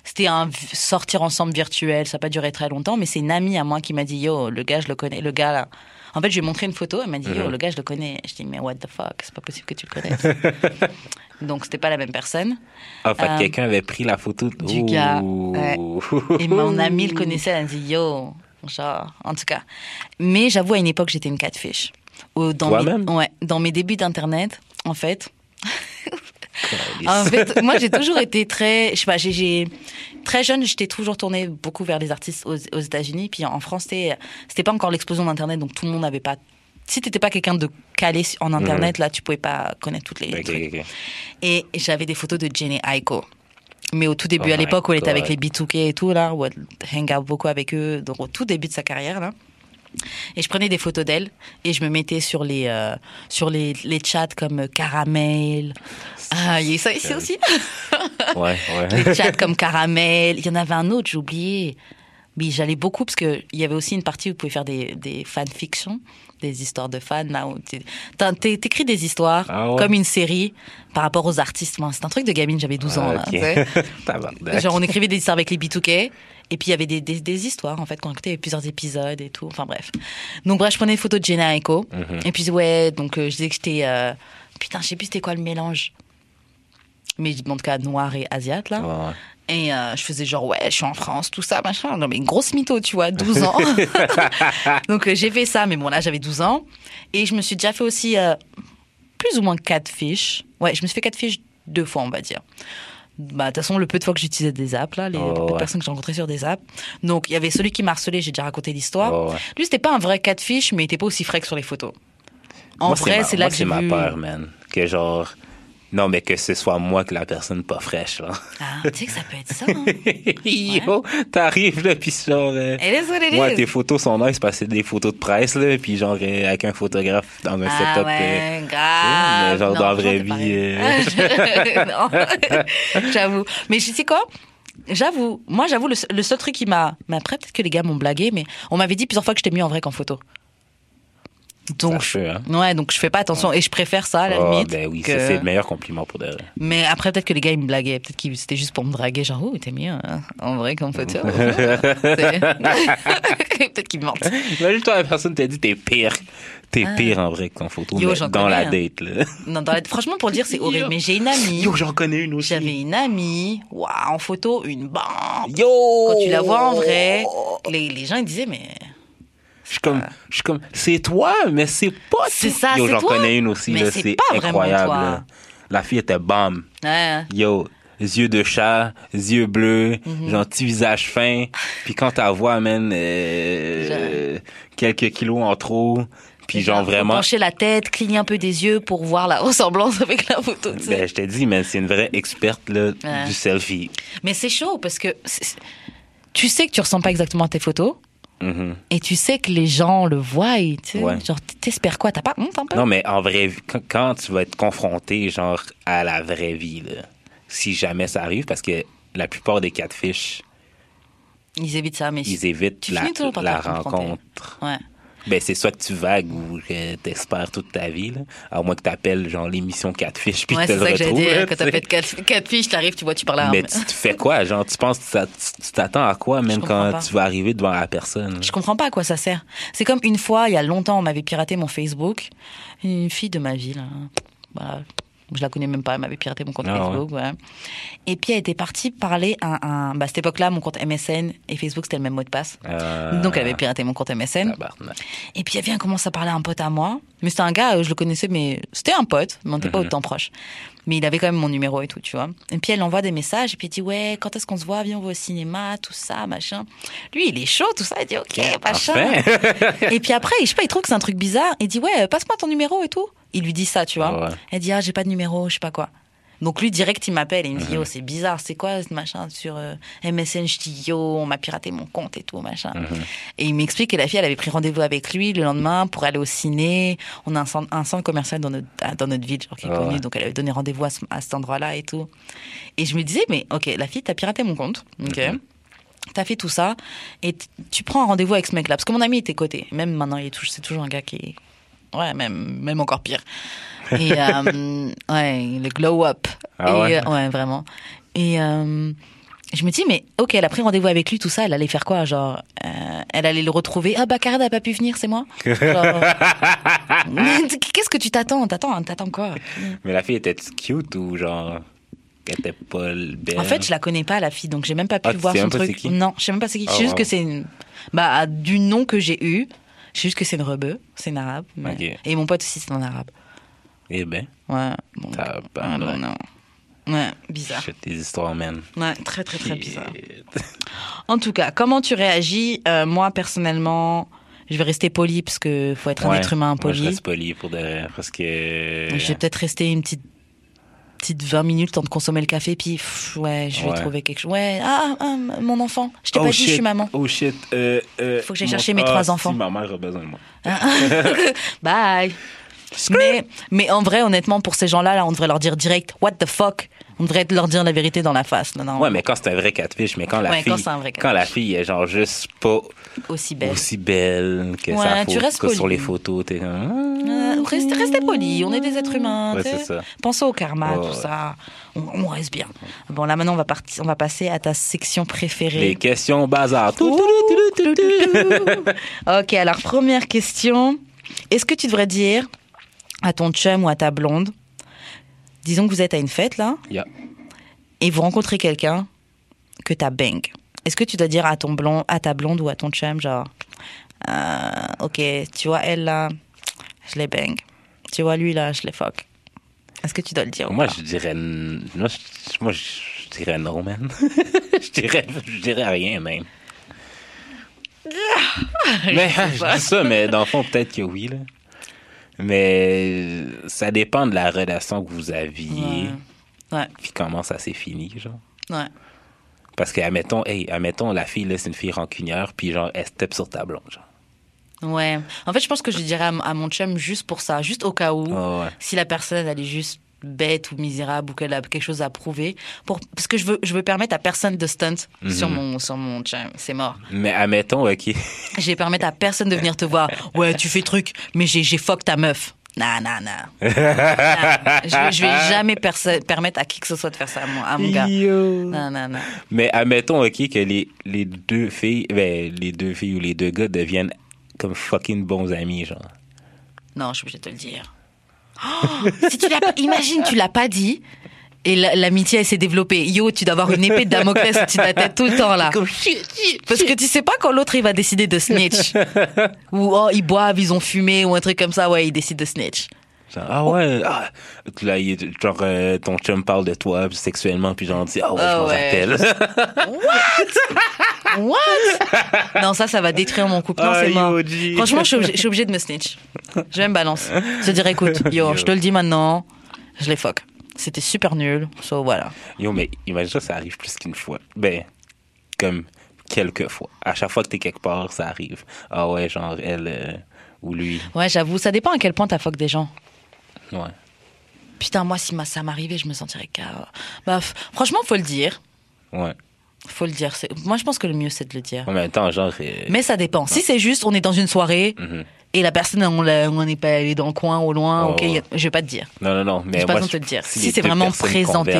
c'était un sortir ensemble virtuel, ça n'a pas duré très longtemps, mais c'est une amie à moi qui m'a dit Yo, le gars, je le connais. Le gars, là. En fait, je lui ai montré une photo, elle m'a dit Yo, le gars, je le connais. Je dis Mais what the fuck, c'est pas possible que tu le connaisses. Donc, c'était pas la même personne. Ah, fait Euh, quelqu'un avait pris la photo de- du gars, Ouh. Et mon amie le connaissait, elle a dit Yo, genre, en tout cas. Mais j'avoue, à une époque, j'étais une catfish. Dans mes, ouais, dans mes débuts d'Internet, en fait. En fait, moi, j'ai toujours été très, je sais pas, j'ai- très jeune, j'étais toujours tournée beaucoup vers les artistes aux, aux États-Unis. Puis en France, c'était pas encore l'explosion d'Internet, donc tout le monde n'avait pas. Si t'étais pas quelqu'un de calé en Internet, là, tu pouvais pas connaître toutes les trucs. Et j'avais des photos de Jenny Aiko. Mais au tout début, Oh à l'époque où elle était avec les B2K et tout, là, où elle hang out beaucoup avec eux, donc au tout début de sa carrière, là. Et je prenais des photos d'elle et je me mettais sur les, euh, sur les, les chats comme Caramel. Ah, il y a ça ici aussi. Ouais, ouais. les chats comme Caramel. Il y en avait un autre, j'ai oublié. Mais j'allais beaucoup parce qu'il y avait aussi une partie où vous pouvez faire des, des fanfictions, des histoires de fans. Là, t'écris des histoires Ah ouais? comme une série par rapport aux artistes. C'est un truc de gamine, j'avais 12 ans. Ah, là. Tabarnak. Genre, on écrivait des histoires avec les B2K. Et puis, il y avait des, des, des histoires, en fait, qu'on écoutait, il y avait plusieurs épisodes et tout. Enfin, bref. Donc, bref, je prenais des photos de Jenna Echo. Mhm. Et puis, ouais, donc, euh, je disais que j'étais. euh, Putain, je sais plus c'était quoi le mélange. Mais en tout cas, noir et asiate, là. Et euh, je faisais genre, ouais, je suis en France, tout ça, machin. Non, mais une grosse mytho, tu vois, 12 ans. Donc, j'ai fait ça, mais bon, là, j'avais 12 ans. Et je me suis déjà fait aussi plus ou moins quatre fiches. Ouais, je me suis fait quatre fiches deux fois, on va dire. Bah, de toute façon, le peu de fois que j'utilisais des apps, là, les, Oh, le peu de ouais. personnes que j'ai rencontrées sur des apps. Donc, il y avait celui qui m'a harcelé, j'ai déjà raconté l'histoire. Oh, ouais. Lui, c'était pas un vrai quatre fiches, mais il était pas aussi frais que sur les photos. En Moi, vrai, ma- c'est là moi, que j'ai ma vu. peur, man. Que genre, Non, mais que ce soit moi que la personne pas fraîche, là. Ah, tu sais que ça peut être ça. hein. Yo, t'arrives, là, puis genre... euh, is. tes photos sont nice parce que c'est des photos de presse, là, puis genre euh, avec un photographe dans un Ah setup. euh, ouais, grave. mais genre Non, dans la vraie vie, pareil. Non. j'avoue. Mais je sais quoi? J'avoue. Moi, j'avoue, le, le seul truc qui m'a... Mais après, peut-être que les gars m'ont blagué, mais on m'avait dit plusieurs fois que j'étais mieux en vrai qu'en photo. Donc, fait, hein. je... ouais, donc je fais pas attention et je préfère ça à la oh, limite. ben oui, que- c'est le meilleur compliment pour de vrai. Mais après, peut-être que les gars, ils me blaguaient. Peut-être que c'était juste pour me draguer. Genre, oh, t'es mieux hein, en vrai qu'en photo. Peut-être qu'ils mentent. Imagine toi, la personne t'a dit t'es pire. T'es pire en vrai qu'en photo, Ah. Yo, dans connais, la hein. date, là. Non, dans la- Franchement, pour le dire, c'est horrible. Mais j'ai une amie. Yo, j'en connais une aussi. J'avais une amie. Waouh, en photo, une bombe. Yo! Quand tu la vois en vrai, les, les gens, ils disaient, mais. Je suis comme, je suis comme, c'est toi, mais c'est pas C'est ça, Yo, c'est j'en toi. connais une aussi, Mais là, c'est c'est pas vraiment incroyable. toi. là. La fille était bombe. Ouais. Yo, yeux de chat, yeux bleus, Mhm. genre petit visage fin. Puis quand ta voix amène euh, quelques kilos en trop, puis genre Faut vraiment... Pencher la tête, cligner un peu des yeux pour voir la ressemblance avec la photo. tu sais. Ben, je t'ai dit, mais c'est une vraie experte là, Ouais. du selfie. Mais c'est chaud parce que c'est- tu sais que tu ressens pas exactement à tes photos. Mhm. Et tu sais que les gens le voient, tu sais. Ouais. Genre, t'espères quoi? T'as pas honte un peu? Non, mais en vrai, quand, tu vas être confronté, genre, à la vraie vie, là, si jamais ça arrive, parce que la plupart des catfish, Ils évitent ça, mais ils évitent tu la, la rencontre. Ouais. Ben, c'est soit que tu vagues ou que t'espères toute ta vie, là. À moins que t'appelles, genre, l'émission Catfish, puis Ouais, que c'est tu le ça que retrouves, dire. là, Quand sais. fait quatre, quatre fiches, t'arrives, tu vois, tu parles à. Mais tu, tu fais quoi? Genre, tu penses, tu t'attends à quoi, même quand pas. tu vas arriver devant la personne? Je comprends pas à quoi ça sert. C'est comme une fois, il y a longtemps, on m'avait piraté mon Facebook. Une fille de ma ville. hein. Je la connais même pas, elle m'avait piraté mon compte Ah Facebook. ouais. Et puis elle était partie parler à un. Bah, à cette époque-là, mon compte MSN et Facebook, c'était le même mot de passe. Euh, Donc elle avait piraté mon compte MSN. tabarnak. Et puis elle vient commence à parler à un pote à moi. Mais c'était un gars, euh, je le connaissais, mais c'était un pote, mais on n'était pas Mhm. autant proche. Mais il avait quand même mon numéro et tout, tu vois. Et puis elle envoie des messages, et puis elle dit ouais, quand est-ce qu'on se voit, viens on va au cinéma, tout ça, machin. Lui, il est chaud, tout ça. Il dit ok, machin. Et puis après, je sais pas, il trouve que c'est un truc bizarre. Il dit ouais, passe-moi ton numéro et tout. Il lui dit ça, tu vois. Ouais. Elle dit ah j'ai pas de numéro, je sais pas quoi. Donc lui direct il m'appelle et il me dit Mhm. yo c'est bizarre, c'est quoi ce machin sur euh, MSN Je dis yo on m'a piraté mon compte et tout machin. Mhm. Et il m'explique que la fille elle avait pris rendez-vous avec lui le lendemain pour aller au ciné. On a un centre, un centre commercial dans notre ah, dans notre ville genre qui est Ah connu ouais. donc elle avait donné rendez-vous à, ce- à cet endroit-là et tout. Et je me disais mais ok la fille t'a piraté mon compte, ok. Mhm. T'as fait tout ça et tu prends un rendez-vous avec ce mec-là parce que mon ami était coté. Même maintenant, il est toujours, c'est toujours un gars qui est ouais même même encore pire. Et euh, ouais, le glow up. Ah ouais? euh, ouais vraiment. Et euh, je me dis mais ok, elle a pris rendez-vous avec lui, tout ça, elle allait faire quoi Genre, elle allait le retrouver? Ah bah Karen n'a pas pu venir, c'est moi. Qu'est-ce que tu t'attends? T'attends, t'attends quoi? Mais la fille était cute ou genre, elle était pas belle? En fait, je la connais pas la fille, donc j'ai même pas pu Ah, voir son truc. qui? Non, je sais même pas c'est qui. Je sais juste wow. que c'est une... bah du nom que j'ai eu. Je sais juste que c'est une rebeu, c'est une arabe. mais-. Et mon pote aussi c'est un arabe. Eh ben, Ouais. Bon, ah, non, non. Ouais, bizarre. shit, tes histoires, man. Ouais, très très très bizarre. En tout cas, comment tu réagis Euh, Moi personnellement, je vais rester poli parce que faut être un être humain Moi, je poli. reste poli pour de vrai, parce que... Je vais peut-être rester une petite petite 20 minutes temps de consommer le café puis pff, ouais, je vais Ouais. trouver quelque chose. Ouais, ah, ah, mon enfant, je t'ai Oh pas dit je shit, suis maman. Oh shit. Euh, euh, Faut que j'aille chercher mes Ah, trois si, enfants. ma mère a besoin de moi. Bye. Mais, mais en vrai, honnêtement, pour ces gens-là, là, on devrait leur dire direct, what the fuck? On devrait leur dire la vérité dans la face. Non, non, Ouais, mais quand c'est un vrai catfish, mais quand la Ouais, fille, quand vrai la fille est genre juste pas aussi belle. aussi belle que Ouais, ça tu restes que sur les photos, t'es comme. Restez, restez polis, on est des êtres humains. Ouais, ça. Pensez au karma, tout ouais. ça. On, on reste bien. Bon, là maintenant, on va, partir, on va passer à ta section préférée. Les questions bazar. Tout, ok, alors première question. Est-ce que tu devrais dire à ton chum ou à ta blonde, disons que vous êtes à une fête là, Yeah. et vous rencontrez quelqu'un que t'as bang. Est-ce que tu dois dire à ton blond, à ta blonde ou à ton chum genre, euh, ok, tu vois elle là, je l'ai bang. Tu vois lui là, je l'ai fuck. Est-ce que tu dois le dire ou Moi, pas? je dirais. Moi, je, moi, je dirais non, man. je, dirais, je dirais rien, même. mais je dis ça, mais dans le fond, peut-être que oui, là. Mais ça dépend de la relation que vous aviez, Ouais. Ouais. puis comment ça s'est fini, genre. Ouais. Parce que, admettons, hey, admettons, la fille, là, c'est une fille rancunière, puis genre, elle step sur ta blonde, genre. Ouais. En fait, je pense que je dirais à, mon chum juste pour ça, juste au cas où, ouais. si la personne elle est juste bête ou misérable ou qu'elle a quelque chose à prouver, pour parce que je veux je veux permettre à personne de stunt Mhm. sur mon sur mon chum, c'est mort. Mais admettons, OK. Je vais permettre à personne de venir te voir. Ouais, tu fais truc, mais j'ai j'ai fuck ta meuf. Non, non, non. Je, vais- je vais jamais permettre à qui que ce soit de faire ça à mon, à mon gars. Non, non, non. Mais admettons, OK, que les, les deux filles, ben, les deux filles ou les deux gars deviennent comme fucking bons amis, genre. Non, je suis obligée de te le dire. Oh, si tu imagine, tu l'as pas dit. Et la- l'amitié, elle s'est développée. Yo, tu dois avoir une épée de Damoclès au-dessus de ta tête tout le temps, là. Parce que tu sais pas quand l'autre, il va décider de snitch. ou, oh, ils boivent, ils ont fumé, ou un truc comme ça, ouais, il décide de snitch. Genre, ah ouais, ah, là, il- genre, euh, ton chum parle de toi puis sexuellement, puis genre, dit, ah ouais, je Ah m'en ouais. rappelle. What? non, ça, ça va détruire mon couple. Non, Ah, c'est mort. Franchement, je suis obligée, obligée de me snitch. Je vais me balance. Se dire, écoute, yo, je te le dis maintenant, je les fuck. C'était super nul. So, voilà. Yo, mais imagine ça, ça arrive plus qu'une fois. Ben, comme quelques fois. À chaque fois que t'es quelque part, ça arrive. Ah ouais, genre, elle euh, ou lui. Ouais, j'avoue, ça dépend à quel point t'as fuck des gens. Ouais. Putain, moi, si ça m'arrivait, je me sentirais ca... Bah, franchement, faut le dire. Ouais. Faut le dire. Moi, je pense que le mieux, c'est de le dire. Même temps, genre. Mais ça dépend. Si c'est juste, on est dans une soirée mhm. Et la personne, on n'est pas allé dans le coin, au loin, Oh, ok, a- je vais pas te dire. Non, non, non. Mais J'ai pas moi, besoin de te je- le dire. Si c'est vraiment présenté,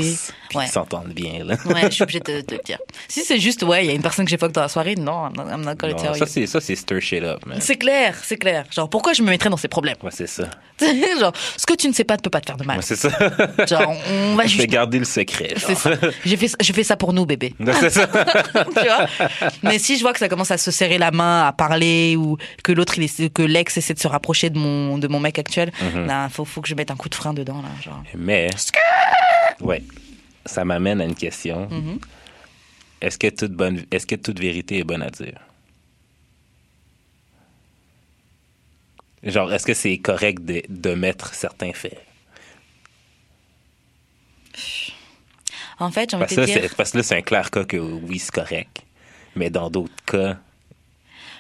puis ouais. s'entendent bien, là. Ouais, je suis obligée de te le dire. Si c'est juste, ouais, il y a une personne que j'ai fuck dans la soirée, non, I'm not, gonna tell ça, you. c'est, ça, c'est stir shit up. C'est clair, c'est clair. Genre, pourquoi je me mettrais dans ces problèmes? Ouais, c'est ça. Genre, ce que tu ne sais pas ne peut pas te faire de mal. Ouais, c'est ça. Genre, on va Je vais juste. garder le secret. C'est ça. J'ai fait, je fais ça pour nous, bébé. C'est ça. tu vois? Mais si je vois que ça commence à se serrer la main, à parler, ou que l'autre, il essaie- que l'ex essaie de se rapprocher de mon, de mon mec actuel, là, faut, faut que je mette un coup de frein dedans, là. Genre. Mais. Ouais. Ça m'amène à une question. Mhm. Est-ce que toute bonne, est-ce que toute vérité est bonne à dire? Genre, est-ce que c'est correct de, de mettre certains faits? En fait, j'ai envie de dire, parce que là, c'est un clair cas que oui, c'est correct. Mais dans d'autres cas,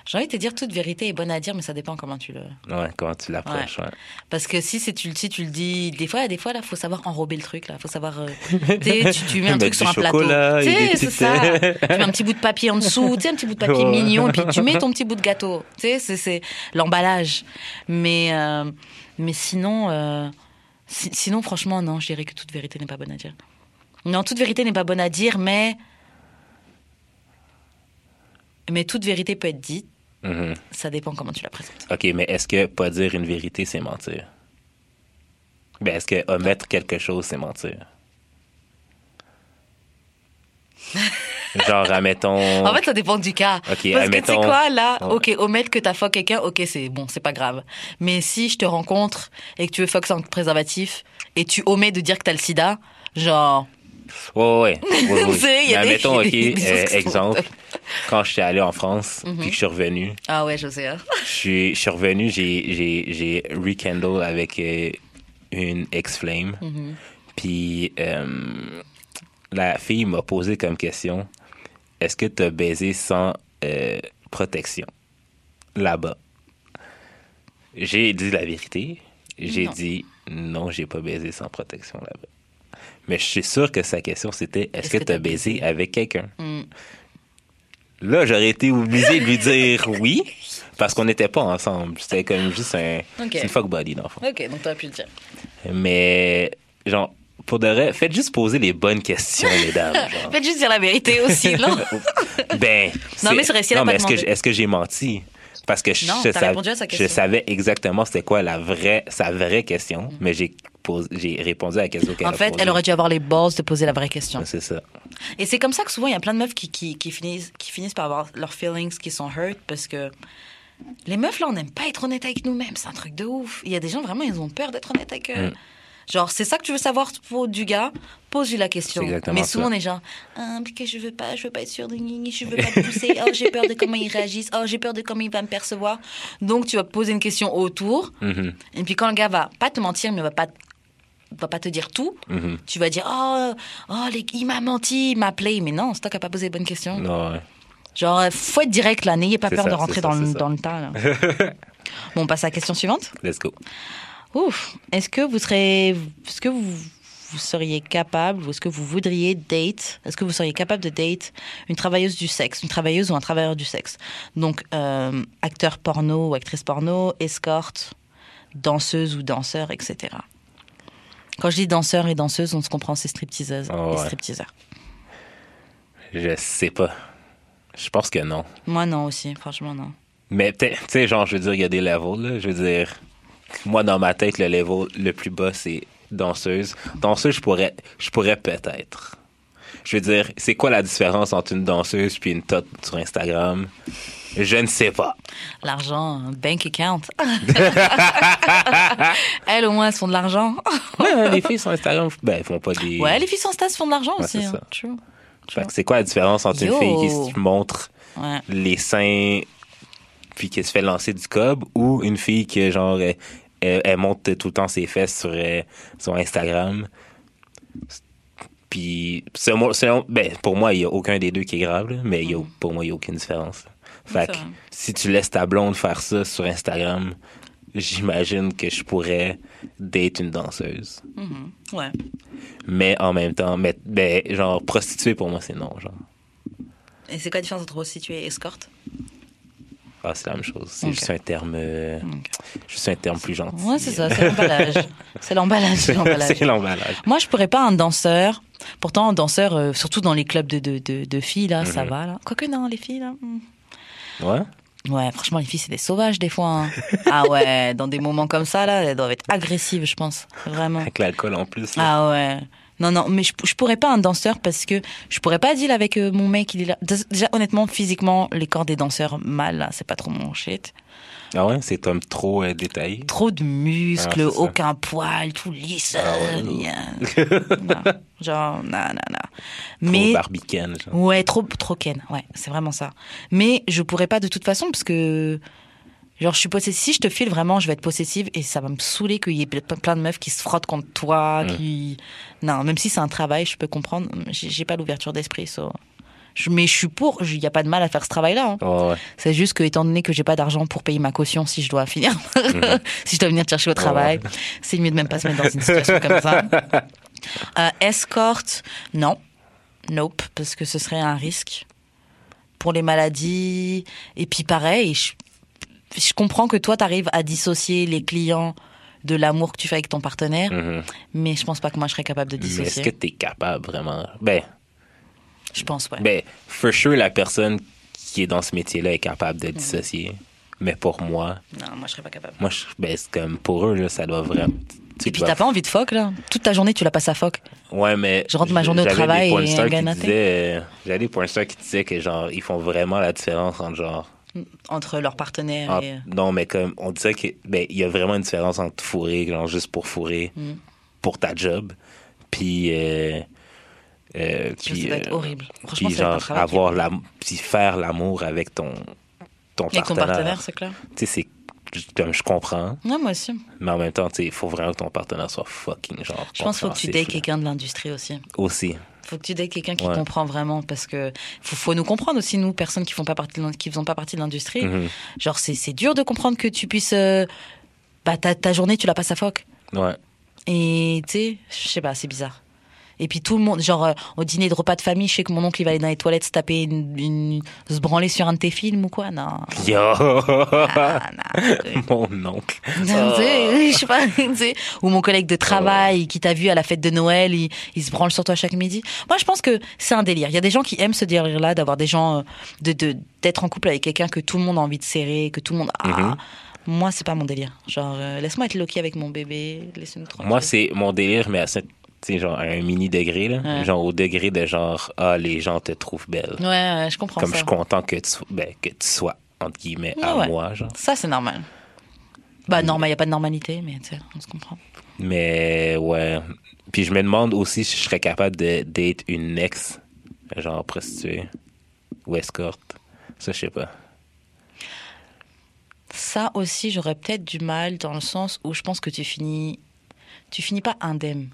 j'ai envie de te dire, toute vérité est bonne à dire, mais ça dépend comment tu le. ouais, comment tu l'approches? ouais. Parce que si, c'est tu, si tu le dis, des fois, des fois, là, faut savoir enrober le truc, là. Faut savoir, euh, tu mets un truc sur un plateau. c'est ça. tu mets un petit bout de papier en dessous, tu sais, un petit bout de papier mignon, et puis tu mets ton petit bout de gâteau. Tu sais, c'est, c'est l'emballage. Mais, euh, mais sinon, euh, si- sinon, franchement, non, je dirais que toute vérité n'est pas bonne à dire. Non, toute vérité n'est pas bonne à dire, mais, mais toute vérité peut être dite. Mhm. Ça dépend comment tu la présentes. OK, mais est-ce que pas dire une vérité, c'est mentir? Ben, est-ce que omettre quelque chose, c'est mentir? Genre, admettons... En fait, ça dépend du cas. Ok, Parce que tu sais admettons- quoi, là, ok, omettre que t'as fuck quelqu'un, ok, c'est bon, c'est pas grave. Mais si je te rencontre et que tu veux fuck sans préservatif et tu omets de dire que t'as le sida, genre, Ouais, ouais, ouais. ouais, Tu sais, il y a des- admettons, OK, des euh, exemple, quand je suis allé en France, Mhm. puis que je suis revenu, ah ouais, je sais. hein. je suis, je suis revenu, j'ai, rekindle avec euh, une ex-flame. Mhm. Puis euh, la fille m'a posé comme question est-ce que tu as baisé sans euh, protection? Là-bas J'ai dit la vérité. J'ai dit non, j'ai pas baisé sans protection là-bas. Mais je suis sûr que sa question c'était est-ce que tu as baisé? avec quelqu'un? Mm. Là, j'aurais été obligé de lui dire oui, parce qu'on n'était pas ensemble. C'était comme juste un. Une fuck buddy, dans le fond. Ok, donc t'aurais pu le dire. Mais, genre, pour de vrai, faites juste poser les bonnes questions, mesdames. genre. Faites juste dire la vérité aussi, non ben. Non, mais c'est vrai, si Non, mais est-ce que, j'ai menti? Parce que Non, sav- je savais exactement c'était quoi la vraie, sa vraie question, mais j'ai j'ai répondu à la question qu'elle En a fait, posée. elle aurait dû avoir les balls de poser la vraie question. C'est ça. Et c'est comme ça que souvent, il y a plein de meufs qui, qui, qui finissent, qui finissent par avoir leurs feelings qui sont hurt parce que les meufs, là, on n'aime pas être honnête avec nous-mêmes. C'est un truc de ouf. Il y a des gens, vraiment, ils ont peur d'être honnêtes avec eux. Mm. Genre, c'est ça que tu veux savoir pour du gars? Pose-lui la question. Mais ça. souvent, on est genre, ah, parce que je veux pas, je veux pas être sûr de Nini, je veux pas te pousser. Oh, j'ai peur de comment il réagisse. Oh, j'ai peur de comment il va me percevoir. Donc, tu vas poser une question autour. Mhm. Et puis, quand le gars va pas te mentir, mais va pas, va pas te dire tout, Mhm. tu vas dire, oh, oh les- il m'a menti, il m'a play. Mais non, c'est toi qui n'as pas posé les bonnes questions. Non, ouais. Genre, euh, faut être direct là, n'ayez pas peur ça, de rentrer ça, dans, le, dans le tas. là. bon, on passe à la question suivante. Let's go. Ouf. Est-ce que vous serez, est-ce que vous, vous seriez capable, ou est-ce que vous voudriez date, est-ce que vous seriez capable de date une travailleuse du sexe, une travailleuse ou un travailleur du sexe? Donc, euh, acteur porno ou actrice porno, escorte, danseuse ou danseur, etc. Quand je dis danseur et danseuse, on se comprend, c'est stripteaseuse Oh, et ouais. stripteaseur. Je sais pas. Je pense que non. Moi, non aussi, franchement, non. Mais tu sais, genre, je veux dire, il y a des levels, là. Je veux dire, moi, dans ma tête, le level le plus bas, c'est danseuse. Danseuse, je pourrais, je pourrais peut-être. Je veux dire, c'est quoi la différence entre une danseuse puis une toute sur Instagram? Je ne sais pas. L'argent, un bank account. elles, au moins, elles font de l'argent. Ouais, les filles sur Instagram, ben, elles font pas des. Ouais, les filles sans stas font de l'argent Ouais, aussi. c'est hein. que c'est quoi la différence entre Yo. une fille qui montre Ouais. les seins puis qui se fait lancer du cob ou une fille qui, genre, elle, elle- elle monte tout le temps ses fesses sur, euh, sur Instagram? Puis, selon- selon- ben, pour moi, il n'y a aucun des deux qui est grave, là, mais y a, pour moi, il n'y a aucune différence. Fait que si tu laisses ta blonde faire ça sur Instagram, j'imagine que je pourrais date une danseuse. Mhm. Ouais. Mais en même temps, mais, ben, genre, prostituée, pour moi, c'est non, genre. Et c'est quoi la différence entre prostituée et escorte? C'est la même chose. C'est Ok. juste un terme, euh, Ok. juste un terme plus gentil. Ouais, c'est ça, c'est l'emballage. c'est l'emballage, c'est l'emballage. Moi, je pourrais pas un danseur. Pourtant, un danseur, euh, surtout dans les clubs de, de, de, de filles, là, ça Mhm. va, là. Quoique, non, les filles, là. hmm. Ouais. Ouais, franchement, les filles, c'est des sauvages, des fois. hein. ah ouais, dans des moments comme ça, là, elles doivent être agressives, je pense. Vraiment. Avec l'alcool en plus. là. Ah ouais. Non, non, mais je, je pourrais pas un danseur parce que je pourrais pas deal avec euh, mon mec, il est là. Dé- Déjà, honnêtement, physiquement, les corps des danseurs là, c'est pas trop mon shit. Ah ouais, c'est comme trop euh, détaillé. Trop de muscles, Ah, aucun poil, tout lisse. Ah ouais, non. yeah. Non, Genre, non, non, non. Trop Mais, barbicane. genre. ouais, trop, trop ken. Ouais, c'est vraiment ça. Mais je pourrais pas de toute façon parce que, genre, je suis possessive. Si je te file vraiment, je vais être possessive et ça va me saouler qu'il y ait ple- plein de meufs qui se frottent contre toi, qui. Non, même si c'est un travail, je peux comprendre. J'ai pas l'ouverture d'esprit, so. Mais je suis pour. Il y a pas de mal à faire ce travail-là. hein. Oh, ouais. C'est juste que, étant donné que j'ai pas d'argent pour payer ma caution si je dois finir, si je dois venir te chercher au travail, c'est mieux de même pas se mettre dans une situation comme ça. Euh, escorte, non. Nope, parce que ce serait un risque pour les maladies. Et puis pareil, je, je comprends que toi, tu arrives à dissocier les clients de l'amour que tu fais avec ton partenaire, Mhm. mais je pense pas que moi je serais capable de Mais est-ce dissocier. que t'es capable vraiment? Ben, Je pense, ouais. ben, for sure, la personne qui est dans ce métier-là est capable de dissocier. Mais pour moi, Non, moi je serais pas capable. moi, je, ben, c'est comme pour eux, là, ça doit vraiment. tu Et puis t'as pas envie de phoque, là Toute ta journée, tu la passes à phoque. Ouais, mais. Je rentre ma journée au des travail porn et un qui naté. disaient, euh, des porn stars qui disaient que, genre, ils font vraiment la différence entre, genre. Entre leurs partenaires entre- et... euh, non, mais comme, on disait que, ben, y a vraiment une différence entre fourrer, genre, juste pour fourrer, Mm. pour ta job, puis. Euh, euh, Ça puis, doit être euh, horrible. Franchement, puis ça genre travail avoir la puis faire l'amour avec ton ton Avec ton partenaire, partenaire, c'est clair. tu sais c'est comme je comprends Non, moi aussi. mais en même temps tu sais il faut vraiment que ton partenaire soit fucking genre Je pense qu'il faut que tu dates quelqu'un de l'industrie aussi. aussi faut que tu dates quelqu'un qui Ouais. comprend vraiment parce que faut, faut nous comprendre aussi nous personnes qui font pas partie qui faisons pas partie de l'industrie Mhm. genre c'est c'est dur de comprendre que tu puisses euh, bah ta, ta journée tu la passes à phoque ouais et tu sais je sais pas c'est bizarre et puis tout le monde genre euh, au dîner de repas de famille je sais que mon oncle il va aller dans les toilettes se taper une, une- se branler sur un de tes films ou quoi non yo ah, non. mon oncle sais, je sais pas, ou mon collègue de travail qui t'a vu à la fête de Noël, il, il se branle sur toi chaque midi. Moi, je pense que c'est un délire. Il y a des gens qui aiment ce délire-là, d'avoir des gens, euh, de d'être en couple avec quelqu'un que tout le monde a envie de serrer, que tout le monde. Ah, Mhm. moi, c'est pas mon délire. Genre, euh, laisse-moi être loqué avec mon bébé, laisse-nous moi c'est mon délire mais à ce- tu sais genre à un mini degré là Ouais. genre au degré de genre ah les gens te trouvent belle Ouais, ouais, je comprends comme ça. je suis content que tu sois- ben, que tu sois entre guillemets à Ouais, moi genre Ça, c'est normal. Bah, normal, il n'y a pas de normalité, mais tu sais, on se comprend. Mais ouais. Puis je me demande aussi si je serais capable de date une ex, genre prostituée ou escorte. Ça, je sais pas. Ça aussi, j'aurais peut-être du mal dans le sens où je pense que tu finis, tu finis pas indemne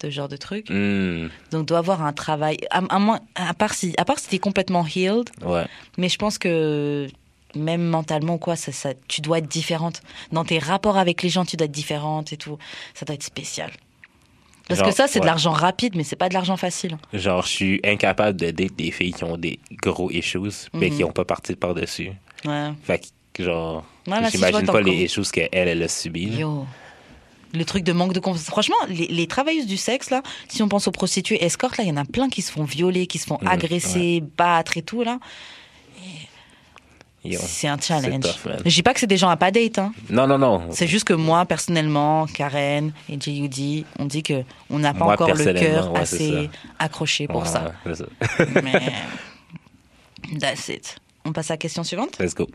de ce genre de truc. Hmm, Donc, doit avoir un travail. À, à moins- à part si, à part si t'es complètement healed, ouais. mais je pense que même mentalement quoi, ça, ça, tu dois être différente. Dans tes rapports avec les gens, tu dois être différente et tout. Ça doit être spécial. Parce Genre, que ça, c'est de l'argent rapide, mais c'est pas de l'argent facile. Genre, je suis incapable de date des filles qui ont des gros issues, mais Mhm. qui ont pas parti par-dessus. Ouais. Fait que, genre, Ouais, là, si je vois j'imagine que pas les issues qu'elle, elle a subies. Yo. Le truc de manque de confiance. Franchement, les, les travailleuses du sexe, là, si on pense aux prostituées escortes, là, il y en a plein qui se font violer, qui se font Mhm, agresser, battre et tout, là. C'est un challenge. tough. Je dis pas que c'est des gens à pas date, hein. Non, non, non. C'est juste que moi, personnellement, Karen et JUD, on dit que on n'a pas Moi, encore le cœur ouais, assez accroché pour Ouais, ça. ça. Mais that's it. On passe à la question suivante. Let's go.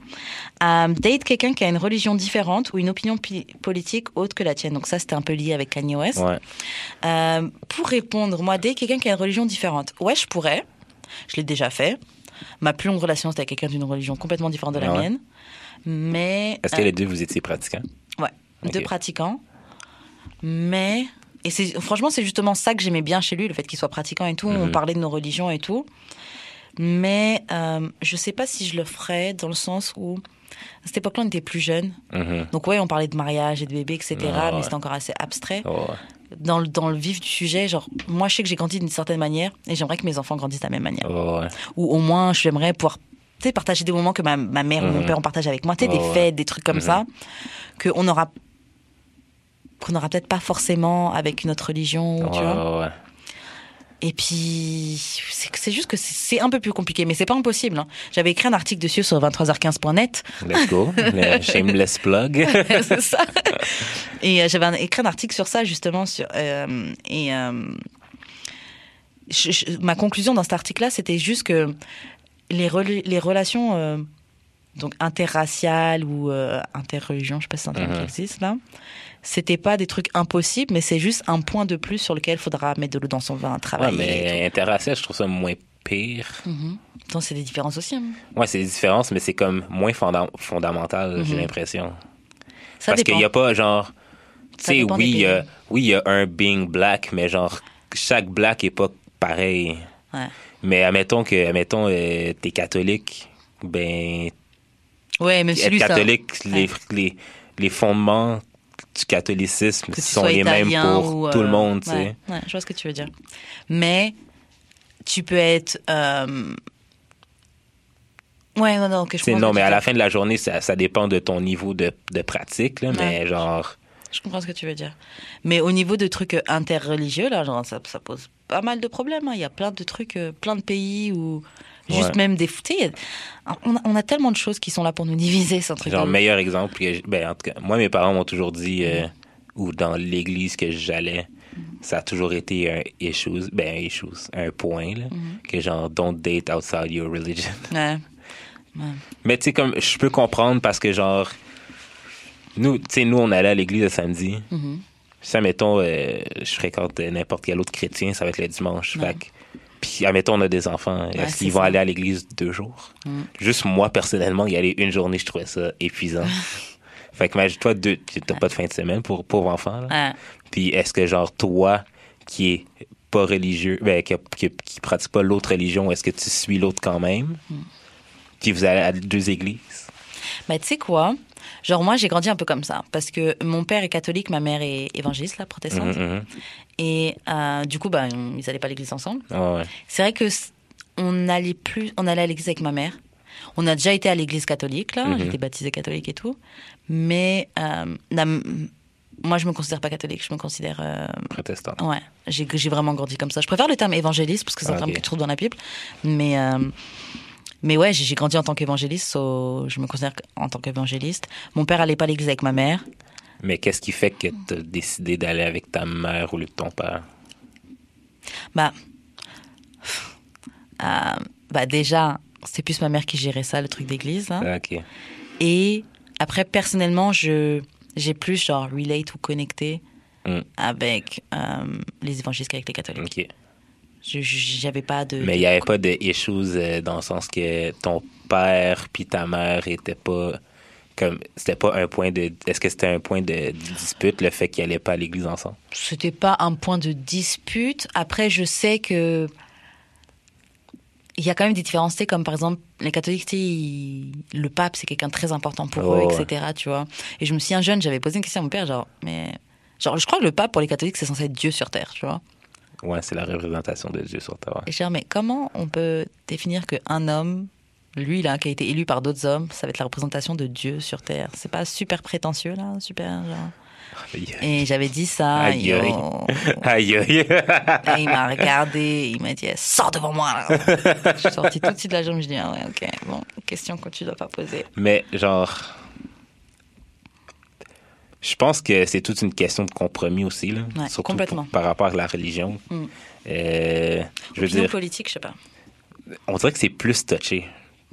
Euh, date quelqu'un qui a une religion différente ou une opinion pi- politique autre que la tienne. Donc ça, c'était un peu lié avec Kanye West. Ouais. Euh, pour répondre, moi, dès quelqu'un qui a une religion différente, ouais, je pourrais. Je l'ai déjà fait. Ma plus longue relation, c'était avec quelqu'un d'une religion complètement différente de la ouais? mienne. Mais. Est-ce que euh, les deux, vous étiez pratiquants? Ouais, deux pratiquants. Mais. Et c'est, franchement, c'est justement ça que j'aimais bien chez lui, le fait qu'il soit pratiquant et tout. On Mhm. parlait de nos religions et tout. Mais euh, je sais pas si je le ferais dans le sens où. À cette époque-là, on était plus jeunes. Mhm. Donc, ouais, on parlait de mariage et de bébé, etc. Ah ouais. Mais c'était encore assez abstrait. Oh, ouais. Dans le, dans le vif du sujet, genre, moi, je sais que j'ai grandi d'une certaine manière et j'aimerais que mes enfants grandissent de la même manière. Oh, ouais. Ou au moins, j'aimerais pouvoir partager des moments que ma, ma mère ou mon Mhm. père ont partagé avec moi. Tu sais, Ouais, des ouais. fêtes, des trucs comme Mhm. ça, qu'on aura qu'on aura peut-être pas forcément avec une autre religion, tu Ouais, vois. Et puis, c'est juste que c'est un peu plus compliqué, mais c'est pas impossible. hein. J'avais écrit un article dessus sur 23h15.net. Let's go. Le shameless plug. c'est ça. Et euh, j'avais écrit un article sur ça, justement. Sur, euh, et euh, je- je- ma conclusion dans cet article-là, c'était juste que les, rela- les relations euh, donc interraciales ou interreligions, je sais pas si c'est un terme qui Mhm. existe là, c'était pas des trucs impossibles, mais c'est juste un point de plus sur lequel il faudra mettre de l'eau dans son vin, Ouais, travailler. mais interracial, je trouve ça moins pire. Mhm. Donc c'est des différences aussi. hein. Ouais, c'est des différences, mais c'est comme moins fonda- fondamental, j'ai Mhm. l'impression. Parce qu'il n'y a pas, genre... Tu sais, des oui, il y a- pays. oui, il y a un being black, mais genre, chaque black est pas pareil. Ouais. Mais admettons que, admettons, euh, t'es catholique, ben, Ouais, être ça. catholique, les, Ouais. les, les fondements du catholicisme sont les mêmes pour ou, tout euh, le monde, tu sais. ouais, ouais, je vois ce que tu veux dire. Mais tu peux être. euh, Ouais, non, non, que je non, que mais à la fin de la journée, ça, ça dépend de ton niveau de, de pratique, là, mais genre, Je comprends ce que tu veux dire. Mais au niveau de trucs euh, interreligieux, là, genre, ça, ça pose pas mal de problèmes. hein. Il y a plein de trucs, euh, plein de pays où. Juste Ouais. même des. Tu sais, on, a, on a tellement de choses qui sont là pour nous diviser, c'est un truc. genre, meilleur exemple, ben, en tout cas, moi, mes parents m'ont toujours dit, euh, ou dans l'église que j'allais, ça a toujours été un issues, ben, un issues, un point, là, que genre, don't date outside your religion. Ouais. Mais tu sais, comme, je peux comprendre parce que, genre, nous, tu sais, nous, on allait à l'église le samedi. Mhm. Ça, mettons, euh, je fréquente n'importe quel autre chrétien, ça va être le dimanche. Ouais. Fait puis, admettons, on a des enfants. Est-ce c'est qu'ils vont ça. aller à l'église deux jours? Mm. Juste moi, personnellement, y aller une journée, je trouvais ça épuisant. fait que, imagine-toi, deux, t'as pas de fin de semaine pour pauvre enfant. là. Ouais. Puis, est-ce que, genre, toi, qui est pas religieux, ben, qui, qui, qui pratique pas l'autre religion, est-ce que tu suis l'autre quand même? Mm. Puis, vous allez à deux églises? Mais tu sais quoi? Genre, moi, j'ai grandi un peu comme ça. Parce que mon père est catholique, ma mère est évangéliste, là, protestante. Mhm, mhm. Et euh, du coup, bah, ils n'allaient pas à l'église ensemble. Ouais. C'est vrai que on allait plus, on allait à l'église avec ma mère. On a déjà été à l'église catholique, là. Mhm. J'étais baptisée catholique et tout. Mais euh, la- moi, je me considère pas catholique. Je me considère. euh, Protestant. ouais, j'ai vraiment grandi comme ça. Je préfère le terme évangéliste parce que c'est un Ah, terme que tu trouves dans la Bible. Mais. Mais ouais, j'ai grandi en tant qu'évangéliste, so je me considère en tant qu'évangéliste. Mon père allait pas à l'église avec ma mère. Mais qu'est-ce qui fait que tu as décidé d'aller avec ta mère au lieu de ton père? Bah, euh, bah déjà, c'est plus ma mère qui gérait ça, le truc d'église. OK. Et après, personnellement, je j'ai plus genre relate ou connecté Mm. avec euh, les évangélistes qu'avec les catholiques. OK. J'avais pas de. Mais il n'y avait pas de issues euh, dans le sens que ton père puis ta mère étaient pas comme c'était pas un point de est-ce que c'était un point de dispute le fait qu'ils allaient pas à l'église ensemble? C'était pas un point de dispute. Après, je sais que il y a quand même des différences, comme par exemple les catholiques, ils- le pape c'est quelqu'un de très important pour Oh, eux, ouais. etc. Tu vois. Et je me souviens jeune, j'avais posé une question à mon père, genre, mais genre, je crois que le pape pour les catholiques c'est censé être Dieu sur terre, tu vois. Ouais c'est la représentation de Dieu sur terre Et dis, mais comment on peut définir qu'un homme, lui là, qui a été élu par d'autres hommes, ça va être la représentation de Dieu sur terre? C'est pas super prétentieux là, super genre? Et j'avais dit ça. Aïe, aïe. aïe aïe Et il m'a regardé, il m'a dit Sors devant moi là. Je suis sortie tout de suite de la jambe, je dis Ah ouais, ok, bon, question que tu dois pas poser. mais genre je pense que c'est toute une question de compromis aussi là Ouais, surtout complètement. pour- par rapport à la religion Mm. Euh, je veux Opinion dire politique, je sais pas. on dirait que c'est plus touché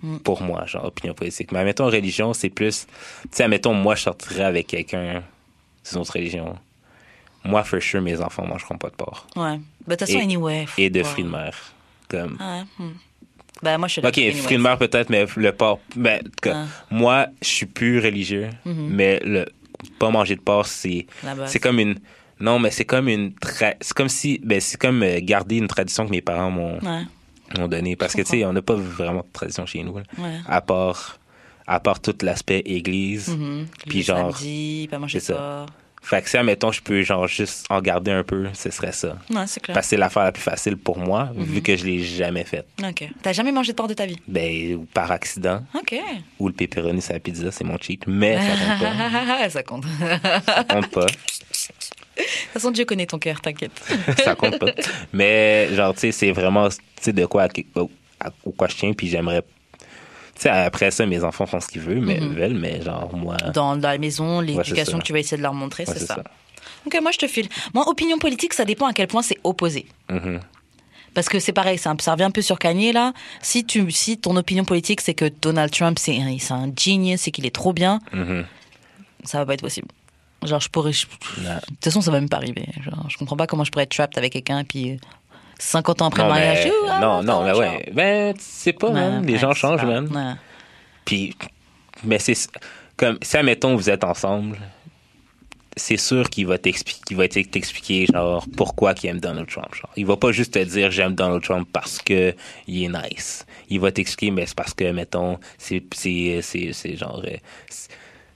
Mm. pour moi, genre opinion politique. Mais admettons religion, c'est plus. Tu sais, admettons, moi, je sortirais avec quelqu'un d'une autre religion. Moi, for sure, mes enfants mangeront pas de porc. Ouais. Bah, de toute façon, anyway. Et de fruits de mer. Comme. Ah ouais. Bah, moi, je suis Ok, fruits de mer peut-être, mais le porc. Ben, en tout cas, Ah. moi, je suis plus religieux, Mhm. mais le pas manger de porc, c'est. C'est comme une. Non, mais c'est comme une. tra- C'est comme si. Ben, c'est comme euh, garder une tradition que mes parents m'ont Ouais, donnée. Parce que, tu sais, on n'a pas vraiment de tradition chez nous. là. ouais. à part à part tout l'aspect église Mhm. Puis Le genre, Samedi, pas manger de c'est ça. porc. Fait que si admettons je peux genre juste en garder un peu ce serait ça Ouais, c'est clair. parce que c'est l'affaire la plus facile pour moi Mhm. vu que je l'ai jamais faite Ok. T'as jamais mangé de porc de ta vie? Ben ou par accident Ok. ou le pepperoni sur la pizza c'est mon cheat mais ça compte pas ça compte. ça compte pas De toute façon, Dieu connaît ton cœur, t'inquiète. ça compte pas mais genre tu sais c'est vraiment tu sais de quoi à- quoi je tiens puis j'aimerais sais après ça mes enfants font ce qu'ils veulent mais Mhm. veulent mais genre moi Dans la maison, l'éducation ça. que tu vas essayer de leur montrer, ouais, c'est ça. Ok, moi je te file. Moi, opinion politique, ça dépend à quel point c'est opposé. Mhm. Parce que c'est pareil, c'est un- ça revient un peu sur Kanye là. Si, tu, si ton opinion politique c'est que Donald Trump c'est un, c'est genius et qu'il est trop bien, Mhm. ça va pas être possible. Genre, je pourrais. je-. De toute façon, ça va même pas arriver. Genre, je comprends pas comment je pourrais être trapped avec quelqu'un et puis euh, 50 ans après le mariage. mais, ah, non, non, mais genre. ouais. Ben, sais pas, man. Ouais, Les gens c'est changent, ouais. Puis, mais c'est comme, si, admettons, vous êtes ensemble, c'est sûr qu'il va t'expliquer, qu'il va t'expliquer, genre, pourquoi qu'il aime Donald Trump. Genre. Il va pas juste te dire, j'aime Donald Trump parce que il est nice. Il va t'expliquer, mais c'est parce que, mettons, c'est, c'est, c'est, c'est genre, euh,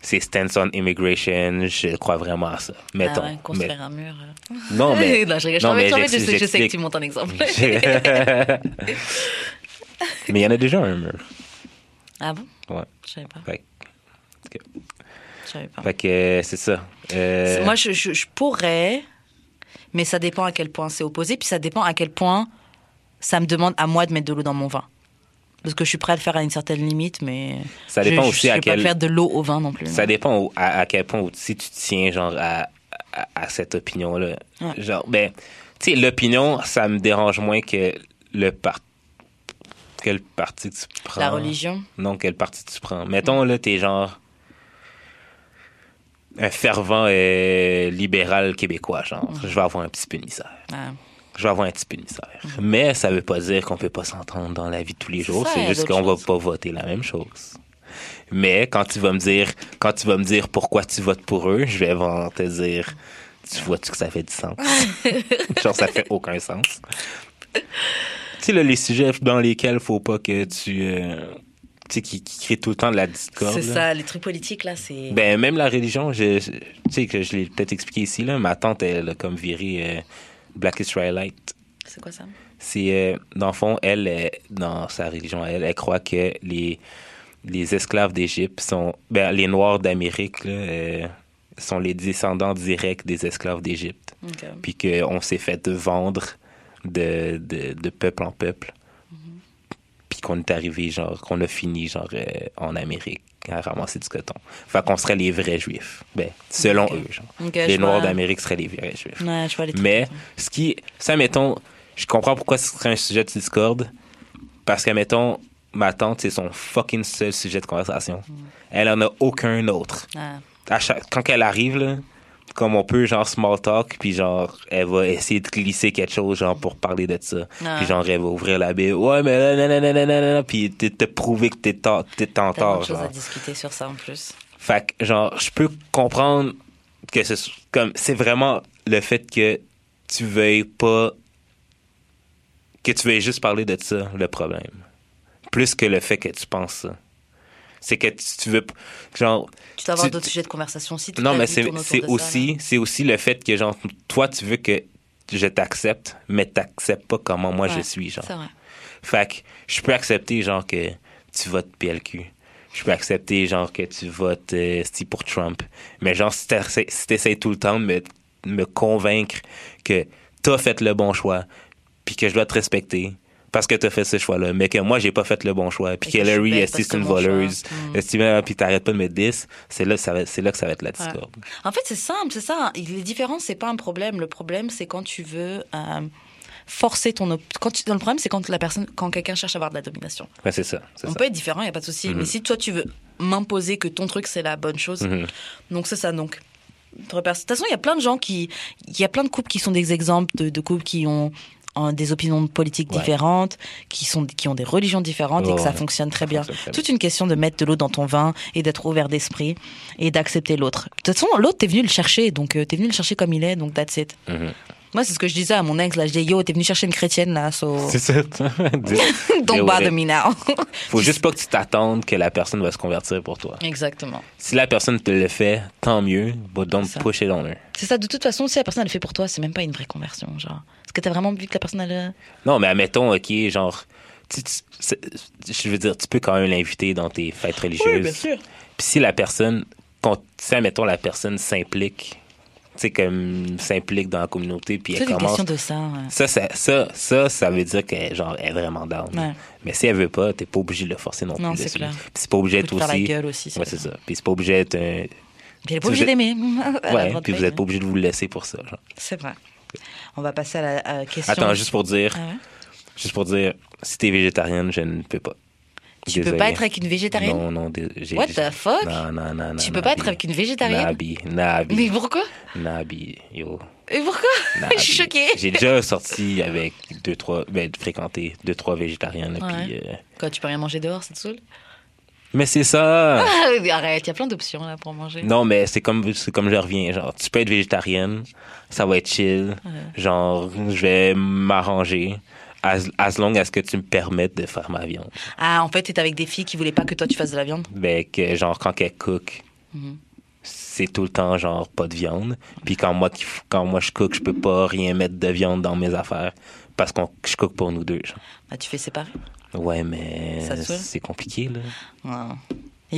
c'est- stance on immigration, je crois vraiment à ça. Mettons. Ah ouais, construire Mais- un mur. euh. non, mais, non, je rigole. non, mais je, sais, j'explique- je sais que tu montes un exemple. mais il y en a déjà un mur. ah bon? Ouais. Je savais pas. Fait, Je savais pas. fait que euh, c'est ça. Euh, Moi, je, je, je pourrais, mais ça dépend à quel point c'est opposé, puis ça dépend à quel point ça me demande à moi de mettre de l'eau dans mon vin. Parce que je suis prêt à le faire à une certaine limite, mais Ça dépend je, aussi je à pas quel- faire de l'eau au vin non plus. Ça dépend au- à, à quel point où- si tu tiens genre à, à, à cette opinion-là. Ouais. Genre, ben, tu sais, l'opinion, ça me dérange moins que le par... Quel parti tu prends. La religion. Non, quel parti tu prends. Mettons, là, t'es genre un fervent euh, libéral québécois, genre. Je vais avoir un petit peu de misère. Je vais avoir un petit peu de misère. Mais ça veut pas dire qu'on peut pas s'entendre dans la vie de tous les jours. C'est juste qu'on va pas voter la même chose. Mais quand tu vas me dire, quand tu vas me dire pourquoi tu votes pour eux, je vais te dire, tu vois-tu que ça fait du sens? Genre, ça fait aucun sens. tu sais, là, les sujets dans lesquels faut pas que tu, euh, tu sais, qui, qui créent tout le temps de la discorde. C'est ça, les trucs politiques là, c'est. Ben, même la religion, je, je- tu sais que je l'ai peut-être expliqué ici, là, ma tante, elle a comme viré euh, Black Israelite. C'est quoi ça? C'est, euh, dans le fond, elle, euh, dans sa religion, elle, elle croit que les, les esclaves d'Égypte sont, ben, les Noirs d'Amérique, là, euh, sont les descendants directs des esclaves d'Égypte. Ok. Puis qu'on s'est fait vendre de, de, de peuple en peuple. Puis qu'on est arrivé, genre, qu'on a fini, genre, euh, en Amérique à ramasser du coton. Fait qu'on serait les vrais juifs. Ben, selon eux, genre. Les Noirs vois. d'Amérique seraient les vrais juifs. Ouais, je vois les. Mais, ce qui, ça, mettons, je comprends pourquoi ce serait un sujet de discorde. Parce que, mettons, ma tante, c'est son fucking seul sujet de conversation. Elle en a aucun autre. Ah. À chaque- quand elle arrive, là, comme on peut, genre, small talk, puis genre, elle va essayer de glisser quelque chose, genre, pour parler de ça. Ah. Puis genre, elle va ouvrir la baie. Ouais, mais là, nanana, puis te, te prouver que t'es tort- t'es en tort, genre. à discuter sur ça en plus. Fait que, genre, je peux comprendre que c'est comme, c'est vraiment le fait que tu veuilles pas, que tu veuilles juste parler de ça, le problème. Plus que le fait que tu penses ça. C'est que tu, tu veux, genre, Tu dois avoir d'autres sujets de conversation aussi. non, mais c'est aussi, c'est aussi le fait que, genre, toi, tu veux que je t'accepte, mais t'acceptes pas comment moi je suis, genre. C'est vrai. Fait que je peux accepter, genre, que tu votes PLQ. Je peux accepter, genre, que tu votes euh, si pour Trump. Mais, genre, si t'essaies si tout le temps de me, me convaincre que t'as fait le bon choix, puis que je dois te respecter parce que t'as fait ce choix-là, mais que moi, j'ai pas fait le bon choix, puis que est c'est une voleuse, Mm. estime, ah, puis t'arrêtes pas de me 10, c'est là, que ça va- c'est là que ça va être la Ouais. discorde. En fait, c'est simple, c'est ça. Les différences, c'est pas un problème. Le problème, c'est quand tu veux euh, forcer ton. Quand tu... Le problème, c'est quand la personne, quand quelqu'un cherche à avoir de la domination. Ouais, c'est ça. On ça. peut être différent, il y a pas de souci. Mhm. Mais si toi, tu veux m'imposer que ton truc c'est la bonne chose, Mhm. donc c'est ça. Donc, de toute façon, il y a plein de gens qui, il y a plein de couples qui sont des exemples de, de couples qui ont euh, des opinions politiques Ouais. différentes, qui sont, qui ont des religions différentes et que ça ouais. fonctionne très Ça bien. fonctionne très Toute une question de mettre de l'eau dans ton vin et d'être ouvert d'esprit et d'accepter l'autre. De toute façon, l'autre, t'es venu le chercher, donc euh, t'es venu le chercher comme il est, donc that's it. Mhm. Moi, c'est ce que je disais à mon ex, là. Je dis, yo, t'es venu chercher une chrétienne, là, so C'est ça. don't bother ouais. me now. Faut juste pas que tu t'attendes que la personne va se convertir pour toi. Exactement. Si la personne te le fait, tant mieux, but don't push it on her. C'est ça, de toute façon, si la personne le fait pour toi, c'est même pas une vraie conversion, genre. Est-ce que t'as vraiment vu que la personne elle. Non, mais admettons, ok, genre, tu- tu- c'est- je veux dire, tu peux quand même l'inviter dans tes fêtes religieuses. sûr. Puis si la personne, quand, si admettons la personne s'implique, tu sais, comme s'implique dans la communauté, puis C'est elle une commence. question de ça. ouais. Ça, ça, ça, ça, ça veut dire qu'elle genre, elle est vraiment down. Ouais. Mais si elle veut pas, t'es pas obligé de le forcer non plus. Non, c'est dessus. clair. Puis c'est pas obligé d'être te faire la aussi. gueule aussi. Ouais, c'est ça. Puis c'est pas obligé d'être un. Puis elle est pas obligée d'aimer. Ouais, puis vous êtes pas obligé de vous laisser pour ça. C'est vrai. On va passer à la à question. Attends, juste pour dire, Ah ouais? juste pour dire, si t'es végétarienne, je ne peux pas. Tu peux Désolé. pas être avec une végétarienne? Non, non, j'ai- What the fuck? Non, non, non, non. Tu peux pas être avec une végétarienne? Nabi, Nabi, Mais pourquoi? Nabi, yo. Et pourquoi? Nabi. Je suis choquée. J'ai déjà sorti avec deux, trois, ben, fréquenté deux, trois végétariennes. Ouais. Puis, euh, Quoi, tu peux rien manger dehors, c'est te saoule? Mais c'est ça! Ah, Arrête, il y a plein d'options là pour manger. Non, mais c'est comme, c'est comme je reviens. Genre, tu peux être végétarienne, ça va être chill. Genre, je vais m'arranger. As, as long as que tu me permettes de faire ma viande. Ah, en fait, t'es avec des filles qui voulaient pas que toi tu fasses de la viande? Ben, que, genre, quand qu'elle cook, Mhm. c'est tout le temps, genre, pas de viande. Puis quand moi, quand moi je cook, je peux pas rien mettre de viande dans mes affaires. Parce que je cook pour nous deux, genre. Bah, tu fais séparer. Ouais, mais c'est compliqué, là. Ouais.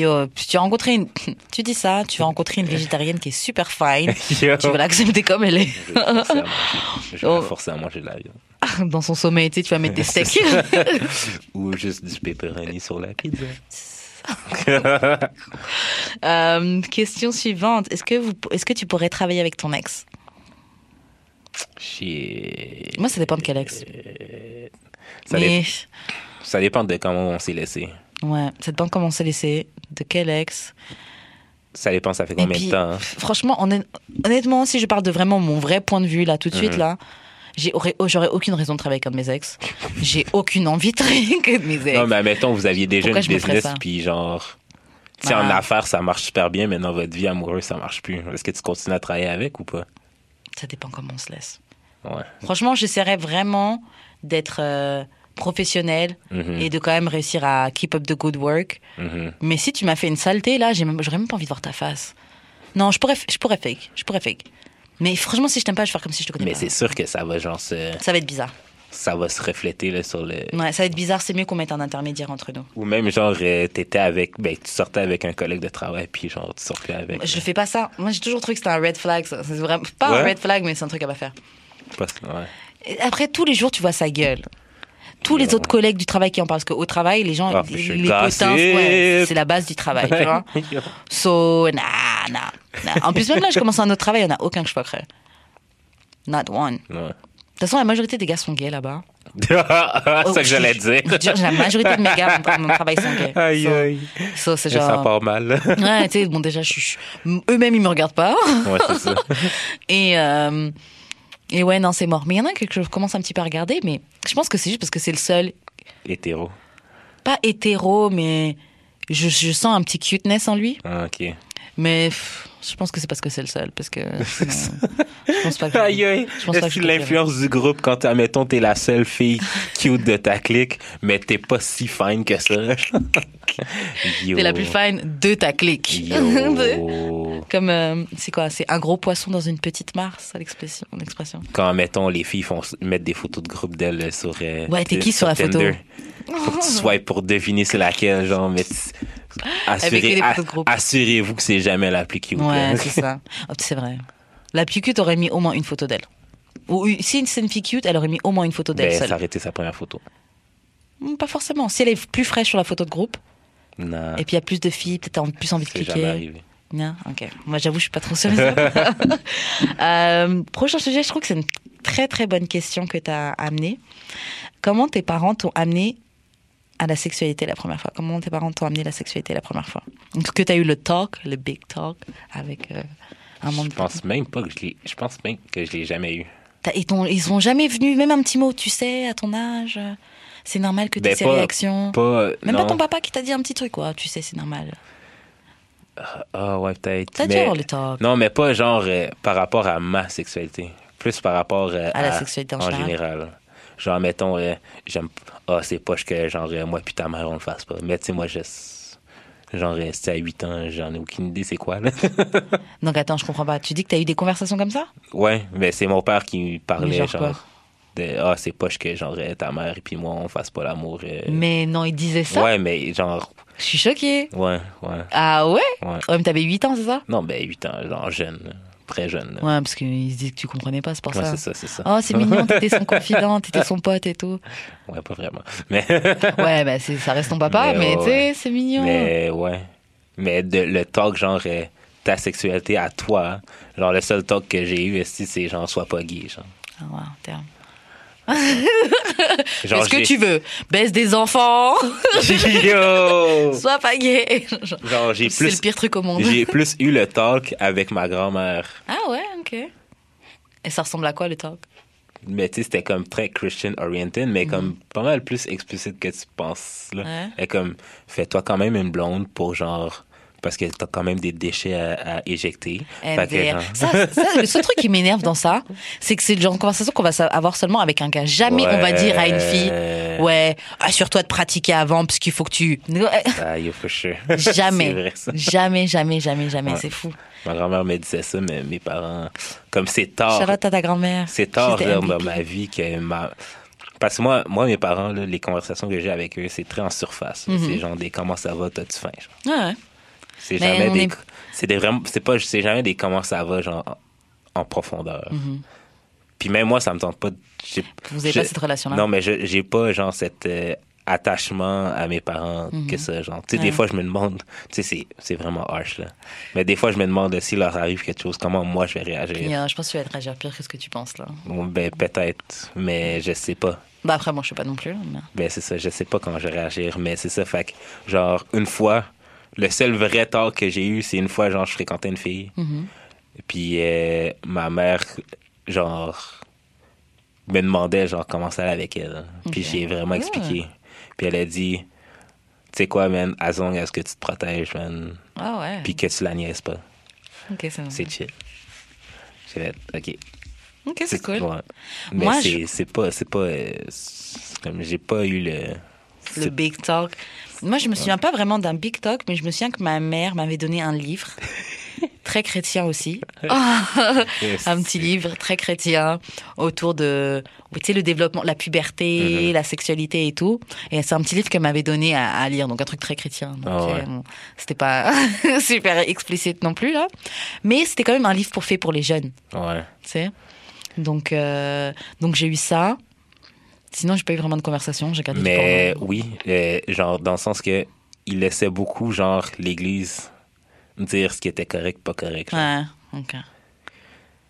Yo, tu as rencontré une. Tu dis ça, tu vas rencontrer une végétarienne qui est super fine. Yo. tu vas l'accepter comme elle est. Je vais la forcer à manger. La Oh. de la viande. Dans son sommeil, tu sais, tu vas mettre des steaks. Ou juste du pepperoni sur la pizza. Euh, question suivante. Est-ce que, vous, est-ce que tu pourrais travailler avec ton ex? Shit. Moi, ça dépend de quel ex. Ça, Mais, ça dépend de comment on s'est laissé. ouais, ça dépend comment on s'est laissé, de quel ex. Ça dépend, ça fait combien puis, de temps? hein? franchement, honnêt- honnêtement, si je parle de vraiment mon vrai point de vue, là, tout de suite, Mhm. là, oh, j'aurais aucune raison de travailler avec un de mes ex. J'ai aucune envie de travailler avec un de mes ex. Non, mais admettons, vous aviez déjà Pourquoi une business, puis genre, tu sais, Ah. en affaires, ça marche super bien, mais dans votre vie amoureuse, ça marche plus. Est-ce que tu continues à travailler avec ou pas? Ça dépend comment on se laisse. Ouais. Franchement, j'essaierais vraiment d'être euh, professionnel Mhm, et de quand même réussir à keep up the good work. mhm. Mais si tu m'as fait une saleté, là, j'ai même, j'aurais même pas envie de voir ta face. Non, je pourrais, je pourrais fake. Je pourrais fake. Mais franchement, si je t'aime pas, je vais faire comme si je te connais Mais pas. c'est sûr que ça va, genre, se, Ça va être bizarre. ça va se refléter, là, sur le. Ouais, ça va être bizarre. C'est mieux qu'on mette un intermédiaire entre nous. Ou même, genre, euh, t'étais avec, ben, tu sortais avec un collègue de travail, puis genre, tu sortais avec. Je fais pas ça. Moi, j'ai toujours trouvé que c'était un red flag. ça. C'est vraiment pas un red flag, mais c'est un truc à pas faire. Pas- ouais. Après, tous les jours, tu vois sa gueule. Tous les autres collègues du travail qui en parlent. Parce qu'au travail, les gens, Ah, les, potins, ouais, c'est la base du travail, tu vois. So, nah, nah, nah. En plus, même là, je commence un autre travail, il n'y en a aucun que je fuckerais. Not one. Ouais. De toute façon, la majorité des gars sont gays là-bas. c'est ça que j'allais dire. La majorité de mes gars, mon, mon travail sont gays. Aïe, aïe. So, c'est Ça genre. part mal. Ouais, tu sais, bon, déjà, je suis. Eux-mêmes, ils me regardent pas. ouais, c'est ça. Et, euh, et ouais, non, c'est mort. Mais il y en a que je commence un petit peu à regarder, mais je pense que c'est juste parce que c'est le seul, Hétéro. pas hétéro, mais je, je sens un petit cuteness en lui. Ah, ok. Mais pff, je pense que c'est parce que c'est le seul. Parce que sinon, je pense pas que. Que Est-ce que peux l'influence du groupe, quand, admettons, t'es la seule fille cute de ta clique, mais t'es pas si fine que ça? T'es la plus fine de ta clique. Comme, euh, c'est quoi? C'est un gros poisson dans une petite mare, ça l'expression. Quand, mettons, les filles font mettre des photos de groupe d'elles sur. euh, Ouais, t'es qui sur la photo? Tinder. Faut que tu swipes pour deviner c'est laquelle, genre, mais assurez- assurez-vous que c'est jamais la plus cute. Ouais, là. c'est ça. Oh, c'est vrai. La plus cute aurait mis au moins une photo d'elle. Ou si c'est une fille cute, elle aurait mis au moins une photo d'elle Ben, seule. été sa première photo. Hmm, Pas forcément. Si elle est plus fraîche sur la photo de groupe, Non, et puis il y a plus de filles, peut-être t'as plus envie de c'est jamais cliquer. arrivé. Non, ok. Moi, j'avoue, je suis pas trop sûre. euh, prochain sujet, je trouve que c'est une très très bonne question que tu as amenée. Comment tes parents t'ont amené à la sexualité la première fois? Comment tes parents t'ont amené la sexualité la première fois? Est-ce que tu as eu le talk, le big talk, avec euh, un membre Je pense même pas que je l'ai. Je pense même que je l'ai jamais eu. Ils, t'ont- ils sont jamais venus, même un petit mot, tu sais, à ton âge, c'est normal que tu aies Ben, ces pas- réactions? Pas. Même non. pas ton papa qui t'a dit un petit truc, quoi. Tu sais, c'est normal. Ah ouais, peut-être. T'as dû Mais- avoir le talk. Non, mais pas genre euh, par rapport à ma sexualité. Plus par rapport euh, À la sexualité en général. général. Genre, mettons, euh, j'aime. Ah, c'est poche que, genre, euh, moi puis ta mère, on le fasse pas. Mais tu sais, moi, je. Genre, euh, c'était à 8 ans, j'en ai aucune idée c'est quoi, là. Donc attends, je comprends pas. Tu dis que t'as eu des conversations comme ça? Ouais, mais c'est mon père qui parlait, genre de, ah, c'est poche que, genre, euh, ta mère et puis moi, on fasse pas l'amour. euh. Mais non, il disait ça? Ouais, mais genre. Je suis choquée. Ouais, ouais, Ah ouais? Ouais. Ouais, mais t'avais 8 ans, c'est ça? Non, ben 8 ans, genre jeune. Très jeune. Ouais, parce qu'il se dit que tu comprenais pas, c'est pour Ouais, ça. c'est ça, c'est ça. Oh, c'est mignon, t'étais son confident, t'étais son pote et tout. Ouais, pas vraiment. Mais. Ouais, bah ça reste ton papa, Mais tu sais, c'est mignon. Mais ouais. Mais de, le talk, genre, euh, ta sexualité à toi, genre, le seul talk que j'ai eu, c'est genre, sois pas gay, genre? Ah ouais, terme. Genre, Est-ce que tu veux Baisse des enfants Yo! Sois pas gay Genre, j'ai C'est le plus, pire truc au monde. j'ai plus eu le talk avec ma grand-mère. Ah ouais, ok. Et ça ressemble à quoi le talk? Mais tu sais, c'était comme très Christian oriented, mais comme pas mal plus explicite que tu penses, là. Mhm. Ouais. Et comme, fais-toi quand même une blonde pour genre, parce que t'as quand même des déchets à, à éjecter. Fait que, genre- Ça, ça, le seul truc qui m'énerve dans ça, c'est que c'est le genre de conversation qu'on va avoir seulement avec un gars. Jamais on va dire à une fille, Ouais. assure-toi de pratiquer avant parce qu'il faut que tu. Ah, you for sure. Jamais, vrai, jamais, jamais, jamais, jamais. Ouais. C'est fou. Ma grand-mère me disait ça, mais mes parents, comme c'est tard, Charlotte à ta grand-mère. c'est tard dans ma vie que ma. Parce que moi, moi mes parents, là, les conversations que j'ai avec eux, c'est très en surface. là. Mhm. C'est genre des comment ça va, t'as-tu faim? genre. Ah ouais. C'est Mais jamais des. est- C'est des vraiment. C'est pas. C'est jamais des comment ça va, genre en, profondeur. Mhm. Puis même moi, ça me tente pas. Vous avez je- pas cette relation-là? Non, mais j'ai pas genre cet euh, attachement à mes parents que ça. Genre, tu sais, des fois, je me demande. Tu sais, c'est- vraiment harsh, là. Mais des fois, je me demande s'il leur arrive quelque chose, comment moi je vais réagir. Puis, euh, je pense que tu vas être réagir pire que ce que tu penses là. Bon, Ben, peut-être, mais je sais pas. Bah après, moi, je sais pas non plus. mais- Ben, c'est ça, je sais pas comment je vais réagir, mais c'est ça. Fait que, genre, une fois, le seul vrai tort que j'ai eu, c'est une fois, genre, je fréquentais une fille. Mhm. Puis euh, ma mère, genre, me demandait, genre, comment ça allait avec elle. Puis j'ai vraiment Ah. expliqué. Puis elle a dit, tu sais quoi, man, as long as que tu te protèges, man, Ah ouais. puis que tu la niaises pas, Ok, c'est c'est chill. J'ai fait, ok. Ok, c'est cool. ouais. Mais Moi, c'est c'est pas, c'est pas, euh, c'est comme, j'ai pas eu le... Le big talk. Moi, je me souviens pas vraiment d'un big talk, mais je me souviens que ma mère m'avait donné un livre, très chrétien aussi. un petit livre très chrétien autour de tu sais le développement la puberté Mhm. la sexualité et tout. Et c'est un petit livre qu'elle m'avait donné à, à lire donc un truc très chrétien. Ah ouais. euh, c'était pas super explicite non plus là. Mais c'était quand même un livre pour fait pour les jeunes. Ouais. tu sais. Donc euh, donc j'ai eu ça sinon j'ai pas eu vraiment de conversation j'ai gardé Mais oui, euh, genre dans le sens que il laissait beaucoup, genre, l'Église dire ce qui était correct, pas correct. genre. ouais ok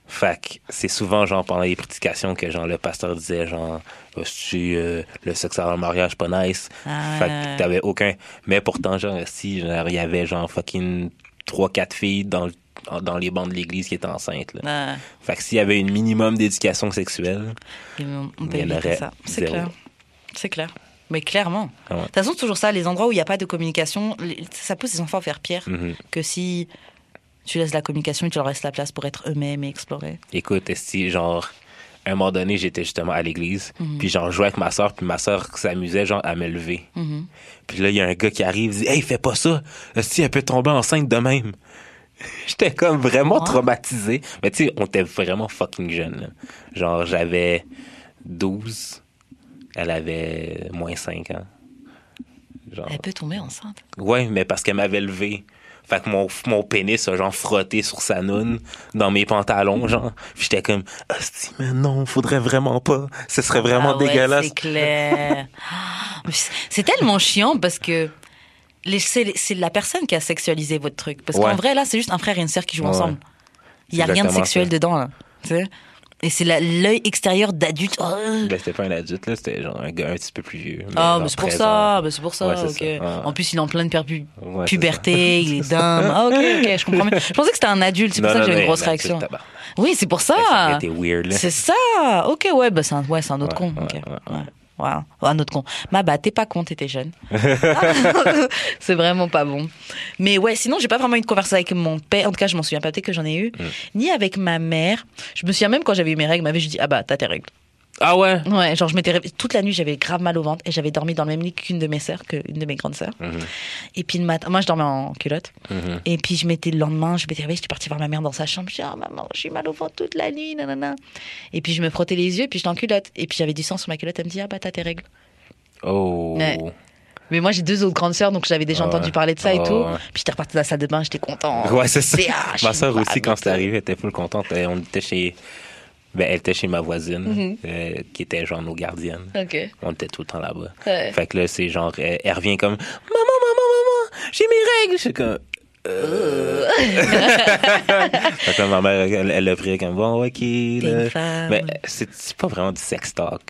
Fait que c'est souvent, genre, pendant les prédications que, genre, le pasteur disait, genre, si euh, le sexe avant le mariage, pas nice. Ah, que t'avais aucun. Mais pourtant, genre, si, genre, il y avait, genre, fucking 3-4 filles dans, le- dans les bancs de l'église qui étaient enceintes, là. Ouais. Fait que s'il y avait une minimum d'éducation sexuelle, on on peut Il y en éviter aurait ça. C'est clair. C'est clair. Mais clairement. Ah ouais. De toute façon, c'est toujours ça. Les endroits où il n'y a pas de communication, ça pousse les enfants à faire pire mhm. que si tu laisses la communication et tu leur laisses la place pour être eux-mêmes et explorer. écoute, si, genre, à un moment donné, j'étais justement à l'église, puis genre, je jouais avec ma soeur, puis ma soeur s'amusait, genre, à me lever. Mhm. Puis là, il y a un gars qui arrive, il dit Hey, fais pas ça. Si elle peut tomber enceinte de même. J'étais comme vraiment Ouais. traumatisé. Mais tu sais, on était vraiment fucking jeunes. là. Genre, j'avais 12. Elle avait moins 5 ans. Genre, Elle peut tomber enceinte. ouais, mais parce qu'elle m'avait levé. Fait que mon, mon pénis a genre frotté sur sa noune dans mes pantalons, genre. Puis j'étais comme, Asti, mais non, faudrait vraiment pas. Ce serait vraiment Ah ouais, dégueulasse. C'est clair. C'est- tellement chiant parce que c'est la personne qui a sexualisé votre truc. Parce Ouais. qu'en vrai, là, c'est juste un frère et une sœur qui jouent Ouais. ensemble. Il n'y a rien de sexuel ça. dedans, là. Tu sais? Et c'est l'œil extérieur d'adulte. Oh, Ben, c'était pas un adulte, là, c'était genre un gars un petit peu plus vieux. Ah, mais c'est pour 13 ça, mais c'est pour ça, Ouais. Ah. En plus, il est en pleine perpu- Ouais, puberté, il est dingue. Ah, ok, ok, je comprends mieux. Je pensais que c'était un adulte, c'est pour Non, ça que j'avais une grosse réaction. Oui, c'est pour ça. Weird. C'est ça. Ok, ouais, bah c'est un, ouais, un autre Ouais, con. ouais, Wow. Un autre con. Ma bah, t'es pas con, t'étais jeune. c'est vraiment pas bon. Mais ouais, sinon, j'ai pas vraiment eu de conversation avec mon père. En tout cas, je m'en souviens pas, peut-être que j'en ai eu. Mm. Ni avec ma mère. Je me souviens même quand j'avais eu mes règles, ma mère, je dis, ah bah, t'as tes règles. Ah ouais? Ouais, genre, je m'étais réveillée- toute la nuit, j'avais grave mal au ventre et j'avais dormi dans le même lit qu'une de mes sœurs, qu'une de mes grandes sœurs. Mhm, Et puis le matin, moi, je dormais en culotte. mhm. Et puis je m'étais le lendemain, je m'étais réveillée, j'étais partie voir ma mère dans sa chambre. Je dis ah maman, j'ai mal au ventre toute la nuit, nanana. Et puis je me frottais les yeux, puis j'étais en culotte. Et puis j'avais du sang sur ma culotte. Elle me dit ah bah t'as tes règles. Oh. Ouais. Mais moi j'ai deux autres grandes sœurs, donc j'avais déjà entendu ouais. parler de ça et tout. ouais. Puis j'étais repartie dans la salle de bain, j'étais content. Ouais, c'est ça. Ah, ma soeur aussi, quand c'est arrivé, elle était full contente. Euh, On était chez. Ben, elle était chez ma voisine, Mhm. euh, qui était genre nos gardiennes. On était tout le temps là-bas. Ouais. Fait que là, c'est genre, elle, elle revient comme Maman, maman, maman, j'ai mes règles. Je suis comme. Euh... fait que là, ma mère, elle, l'a pris comme bon, ok. Là. Mais c'est pas vraiment du sex talk,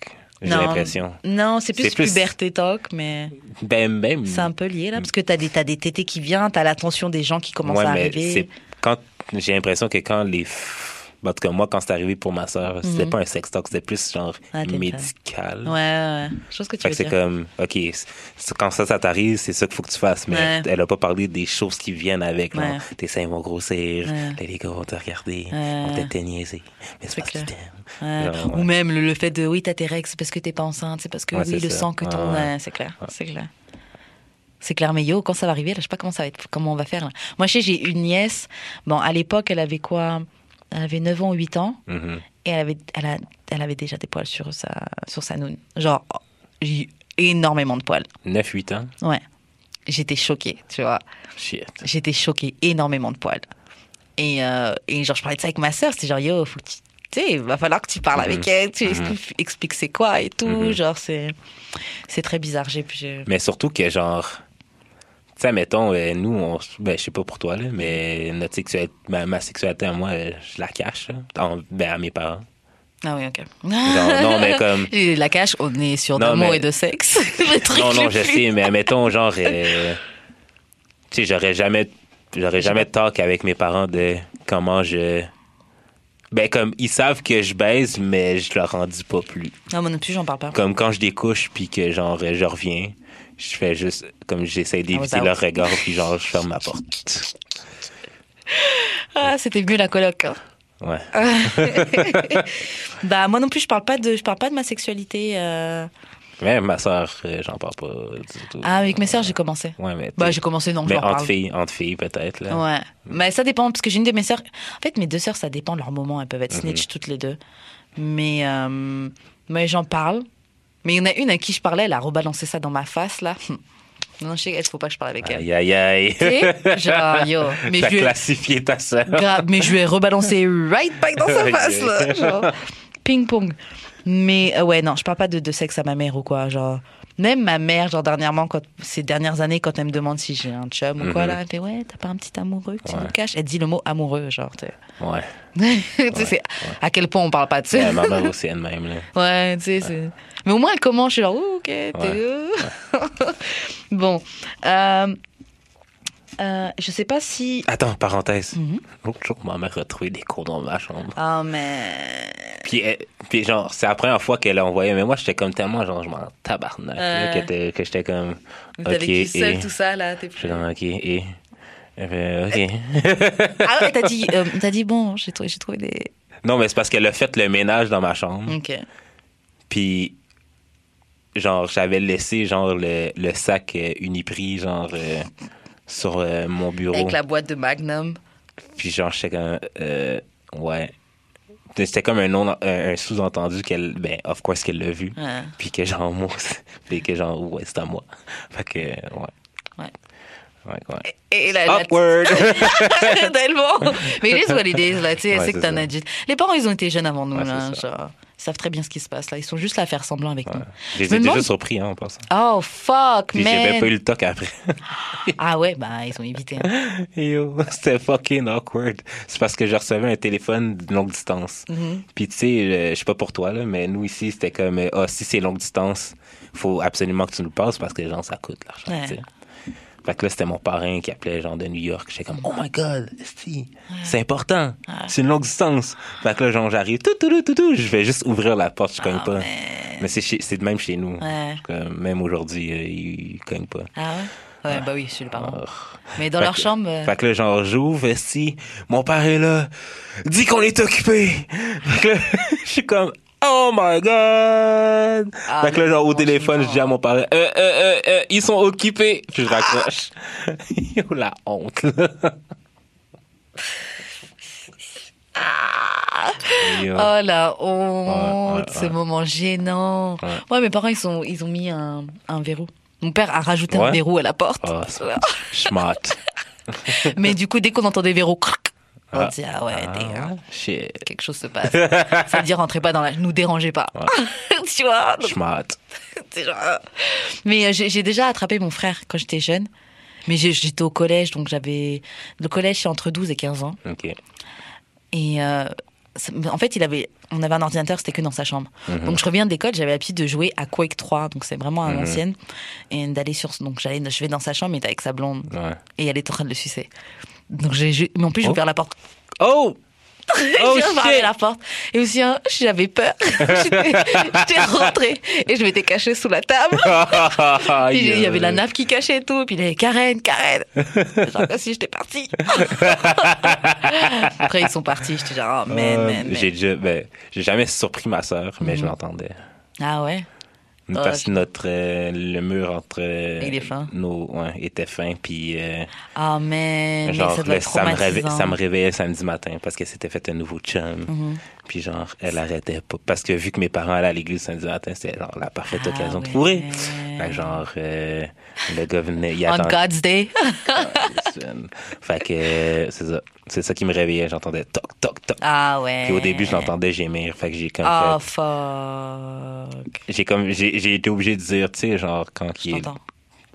j'ai l'impression. Non, c'est plus, plus- puberté talk, mais Ben, même. c'est un peu lié là, parce que t'as des, des tétés qui viennent, t'as l'attention des gens qui commencent Ouais, à mais arriver. quand j'ai l'impression que quand les en tout cas moi quand c'est arrivé pour ma soeur c'était Mhm. pas un sex talk c'était plus genre Ah, médical Ouais, ouais. Chose que tu fait veux que c'est comme ok quand ça ça t'arrive c'est ça qu'il faut que tu fasses mais Ouais. elle a pas parlé des choses qui viennent avec Ouais. tes seins vont grossir les gars vont te regarder vont te niaiser mais c'est parce Ouais. Genre. Ou même le, le fait de oui, t'as tes règles, c'est parce que t'es pas enceinte, c'est parce que oui, le ça. sang que ton. C'est clair, c'est clair. C'est clair, mais yo, quand ça va arriver, là, je sais pas comment ça va être, comment on va faire. Là. Moi, je sais, j'ai une nièce. Bon, à l'époque, elle avait quoi Elle avait 9 ans ou 8 ans. Mhm. Et elle avait, elle, a- elle avait déjà des poils sur sa, sur sa noune. Genre, j'ai eu énormément de poils. 9-8 ans? Ouais. J'étais choquée, tu vois. shit J'étais choquée, énormément de poils. Et, euh, et genre, je parlais de ça avec ma sœur, c'est genre, yo, faut que tu. Il va falloir que tu parles Mhm. avec elle, tu Mhm. expliques, c'est quoi et tout. Genre, c'est. C'est très bizarre. J'ai. Mais surtout que, genre, sais, mettons, euh, nous, on, ben, je sais pas pour toi, là, mais notre sexualité, ma, ma sexualité à moi, euh, je la cache, en- ben, à mes parents. Ah oui, ok. Genre, non, mais comme. Et la cache, on est sur d'amour mais- et de sexe. Non, non, je sais, mais mettons, genre, euh, tu sais, j'aurais jamais, j'aurais jamais de talk avec mes parents de comment je. Ben, comme, ils savent que je baise, mais je leur en dis pas plus. Non, moi non plus, j'en parle pas. Comme quand je découche, puis que, genre, je reviens, je fais juste, comme, j'essaie d'éviter Ah, ouais, leur regard, puis genre, je ferme ma porte. Ah, c'était mieux la coloc. hein. Ouais. bah, moi non plus, je parle pas de, je parle pas de ma sexualité. euh. Mais ma soeur, euh, j'en parle pas du tout. Ah, avec mes sœurs, j'ai commencé. Ouais, mais. Bah, j'ai commencé, non, je mais entre parle. filles, entre filles, peut-être, là. Ouais. Mais ça dépend, parce que j'ai une de mes sœurs. En fait, mes deux sœurs, ça dépend de leur moment. Elles peuvent être snitch Mhm. toutes les deux. Mais, euh, mais j'en parle. Mais il y en a une à qui je parlais, elle a rebalancé ça dans ma face, là. Non, je sais, il faut pas que je parle avec elle. Aïe, aïe, aïe. Tu genre, yo. Mais T'as je, classifié ta soeur. grave, mais je lui ai rebalancé right back dans sa face, là. Genre, ping-pong. Mais euh, ouais, non, je parle pas de, de sexe à ma mère ou quoi. Genre, même ma mère, genre dernièrement, quand, ces dernières années, quand elle me demande si j'ai un chum ou quoi, Mhm. là, elle fait Ouais, t'as pas un petit amoureux que tu Ouais. nous caches? Elle dit le mot amoureux, genre, tu sais. Ouais. Tu sais, à quel point on parle pas de ça. Ouais, ma mère aussi elle-même. là. Ouais, tu sais, c'est. Mais au moins, elle commence, je suis genre, Ouh, ok, t'es. euh. bon. Euh, euh, je sais pas si. Attends, parenthèse. Mhm. L'autre jour, ma mère a trouvé des cours dans ma chambre. Ah, mais. Puis, elle- puis genre, c'est la première fois qu'elle l'a envoyé, mais moi, j'étais comme tellement, genre, je m'en tabarnak, là, que, j'étais comme, Vous ok, avez vécu seul et... tout ça, là, t'es plus. comme, ok, et... Elle fait, ok. Ah ouais, t'as dit, euh, dit, bon, j'ai trouvé, j'ai trouvé des. non, mais c'est parce qu'elle a fait le ménage dans ma chambre, Ok. puis, genre, j'avais laissé, genre, le, le sac euh, Uniprix, genre, euh, sur euh, mon bureau. Avec la boîte de Magnum. Puis genre, j'étais comme, euh, ouais. C'était comme un, non, un, un sous-entendu qu'elle, ben, of course qu'elle l'a vu. Ouais. Puis que genre, moi, puis que genre, ouais, c'est à moi. Fait que, ouais. Ouais. Ouais, ouais. Et la, la- Awkward! Tellement. Mais it is what it is, là, tu sais, Ouais, sait que c'est t'en as dit. Les parents, ils ont été jeunes avant nous, là. c'est. Genre, ils savent très bien ce qui se passe, là. Ils sont juste là à faire semblant avec nous. Je les Je me ai déjà surpris, hein, en passant. Oh, fuck, Puis j'ai même man. pas eu le toc après. Ah ouais, bah, ils ont évité. hein. Yo, c'était fucking awkward. C'est parce que je recevais un téléphone de longue distance. Mhm. Puis tu sais, euh, je sais pas pour toi, là, mais nous ici, c'était comme, ah, si c'est longue distance, faut absolument que tu nous passes parce que, genre, ça coûte l'argent, Ouais. Fait que là, c'était mon parrain qui appelait, genre, de New York. J'étais comme, oh my god, c'est important. C'est une longue distance. Fait que là, genre, j'arrive, tout, tout, tout, tout, tout, je vais juste ouvrir la porte, je cogne Ah, pas. mais- c'est de même chez nous. Même aujourd'hui, euh, ils cognent pas. Ah ouais? Ouais, bah oui, je suis le parent. Oh. Mais dans leur chambre. euh, Fait que là, genre, j'ouvre, si mon père est là, dis qu'on est occupé. Fait que là, je suis comme, oh my god. Ah, fait que là, le genre, au téléphone, je dis à mon père, euh, euh, euh, euh, ils sont occupés. Puis je raccroche. Yo, la honte, là. Yo. Oh la honte, Ouais, ouais, ce ouais. moment gênant. Ouais. Ouais, mes parents, ils, sont, ils ont mis un, un verrou. Mon père a rajouté un verrou à la porte. Oh, c'est- schmat. Mais du coup, dès qu'on entend des verrous, crac, on Ah. dit, ah ouais, Ah, hein, shit. quelque chose se passe. Ça veut dire, rentrez pas dans la... Nous dérangez pas. tu vois donc, genre, ah. Mais euh, j'ai déjà attrapé mon frère quand j'étais jeune. Mais j'étais au collège, donc j'avais... Le collège, c'est entre 12 et 15 ans. OK. Et euh, en fait, il avait, on avait un ordinateur, c'était que dans sa chambre. Donc je reviens d'école, j'avais l'habitude de jouer à Quake 3, donc c'est vraiment à Mhm. l'ancienne, et d'aller sur, donc j'allais, je vais dans sa chambre, il était avec sa blonde, Ouais. et elle était en train de le sucer. Donc j'ai, mais en plus j'ai Oh. ouvert la porte. Oh! Oh, j'ai la porte. Et aussi, hein, j'avais peur. j'étais, rentrée et je m'étais cachée sous la table. Puis il y avait la nappe qui cachait et tout. Puis il y avait Karen, Karen. Genre comme si j'étais partie. Après ils sont partis. J'étais genre, oh, man, Euh, man, man. J'ai déjà, ben, j'ai jamais surpris ma sœur, mais je Mhm. l'entendais. Ah ouais? Parce je- que notre, euh, le mur entre euh, nos, ouais, était fin, puis euh, Ah, mais, mais genre, ça doit là, être ça, me réveillait, ça me réveillait samedi matin parce qu'elle s'était fait un nouveau chum. Mhm. Puis genre, elle arrêtait pas. Parce que vu que mes parents allaient à l'église samedi matin, c'était genre la parfaite Ah occasion de fourrer. Fait que genre, euh, le gars venait, il On. God's Day. fait que euh, c'est ça. C'est ça qui me réveillait. J'entendais toc, toc, toc. Ah ouais. Puis au début, je l'entendais gémir. Fait que j'ai comme Ah, fait- fuck. j'ai comme j'ai été obligé de dire tu sais genre quand Je il est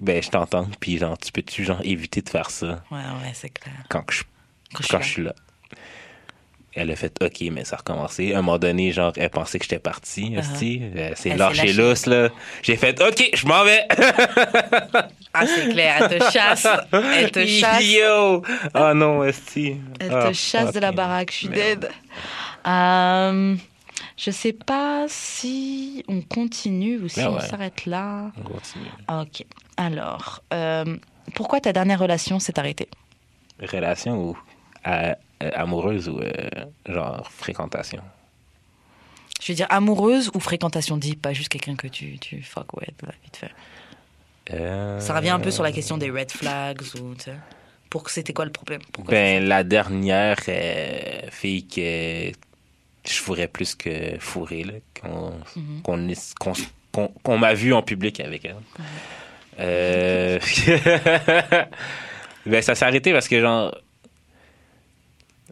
ben je t'entends puis genre tu peux-tu genre éviter de faire ça? Ouais, ouais, c'est clair. quand je Quand je suis là elle a fait ok mais ça a recommencé à un moment donné genre elle pensait que j'étais parti Uh-huh. esti. Euh, c'est lâché lousse là j'ai fait ok je m'en vais Ah, c'est clair. Elle te chasse. Elle te chasse. yo oh non esti Elle Ah, te chasse de la baraque. Je suis dead. Euh, je sais pas si on continue ou si Ah on s'arrête là. On continue. Ok. Alors, euh, pourquoi ta dernière relation s'est arrêtée? Relation ou à- euh, amoureuse ou euh, genre fréquentation? Je veux dire amoureuse ou fréquentation deep, pas juste quelqu'un que tu, tu fuck ouais, là, vite fait. Euh, Ça revient un peu sur la question des red flags ou tu sais. Pour que c'était quoi le problème? Pourquoi Ben, la dernière euh, fille que je fourrais plus que fourrer, là, qu'on qu'on m'a vu en public avec elle. Ben, ça s'est arrêté parce que, genre,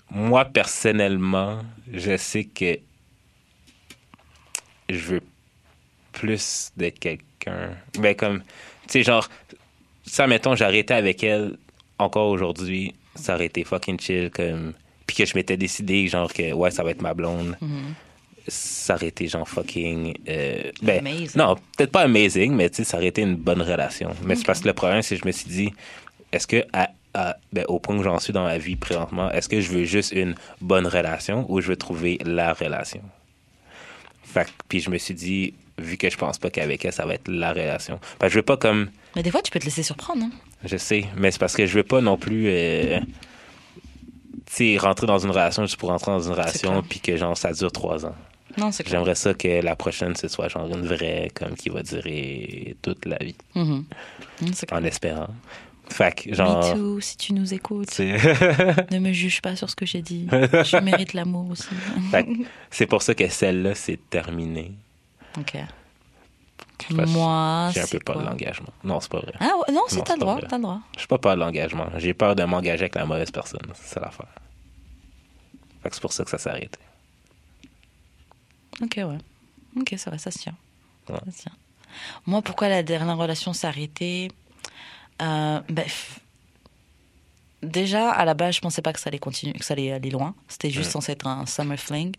moi, personnellement, je sais que je veux plus de quelqu'un. Ben, comme, tu sais, genre, ça, mettons, j'arrêtais avec elle encore aujourd'hui, ça aurait été fucking chill, comme. Puis que je m'étais décidé, genre, que, ouais, ça va être ma blonde. Ça aurait été, genre, fucking. euh, ben, Amazing. non, peut-être pas amazing, mais tu sais, ça aurait été une bonne relation. Mais c'est parce que le problème, c'est que je me suis dit, est-ce que, à, à- ben, au point où j'en suis dans ma vie présentement, est-ce que je veux juste une bonne relation ou je veux trouver la relation? Fait puis je me suis dit, vu que je pense pas qu'avec elle, ça va être la relation. Fait que je veux pas comme. Mais des fois, tu peux te laisser surprendre. hein. Je sais, mais c'est parce que je veux pas non plus. euh, tu sais, rentrer dans une relation juste pour rentrer dans une relation, puis que genre ça dure trois ans. Non, c'est clair. J'aimerais ça que la prochaine, ce soit genre une vraie, comme qui va durer toute la vie, Mhm. Mm, en espérant. Fait que Me genre. too, si tu nous écoutes, ne me juge pas sur ce que j'ai dit. Je mérite l'amour aussi. C'est pour ça que celle-là, c'est terminé. ok. Moi, J'ai un peu peur de l'engagement. Non, c'est pas vrai. Ah non, t'as c'est pas droit, t'as le droit. J'ai pas peur de l'engagement. J'ai peur de m'engager avec la mauvaise personne. C'est ça l'affaire. Fait que c'est pour ça que ça s'est arrêté. Ok, ouais. Ok, c'est vrai, ça se tient. Ouais. Ça se tient. Moi, pourquoi la dernière relation s'est arrêtée? Euh, f- Déjà, à la base, je pensais pas que ça allait continuer, que ça allait aller loin. C'était juste censé être un summer fling.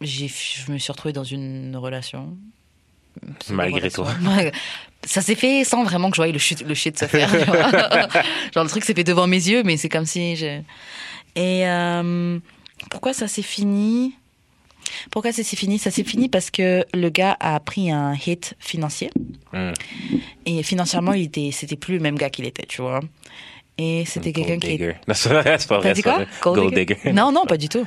J'ai, je me suis retrouvée dans une relation. Malgré toi. Ouais. Ça s'est fait sans vraiment que je voyais le shit, le shit se faire. Genre le truc s'est fait devant mes yeux, mais c'est comme si je... Et euh, pourquoi ça s'est fini? Pourquoi ça s'est fini? Ça s'est fini parce que le gars a pris un hit financier. Hmm. Et financièrement, il était, c'était plus le même gars qu'il était, tu vois. Et c'était quelqu'un Gold qui digger. Non, c'est pas vrai. Dit quoi? Gold Gold digger digger. Non, non, pas du tout.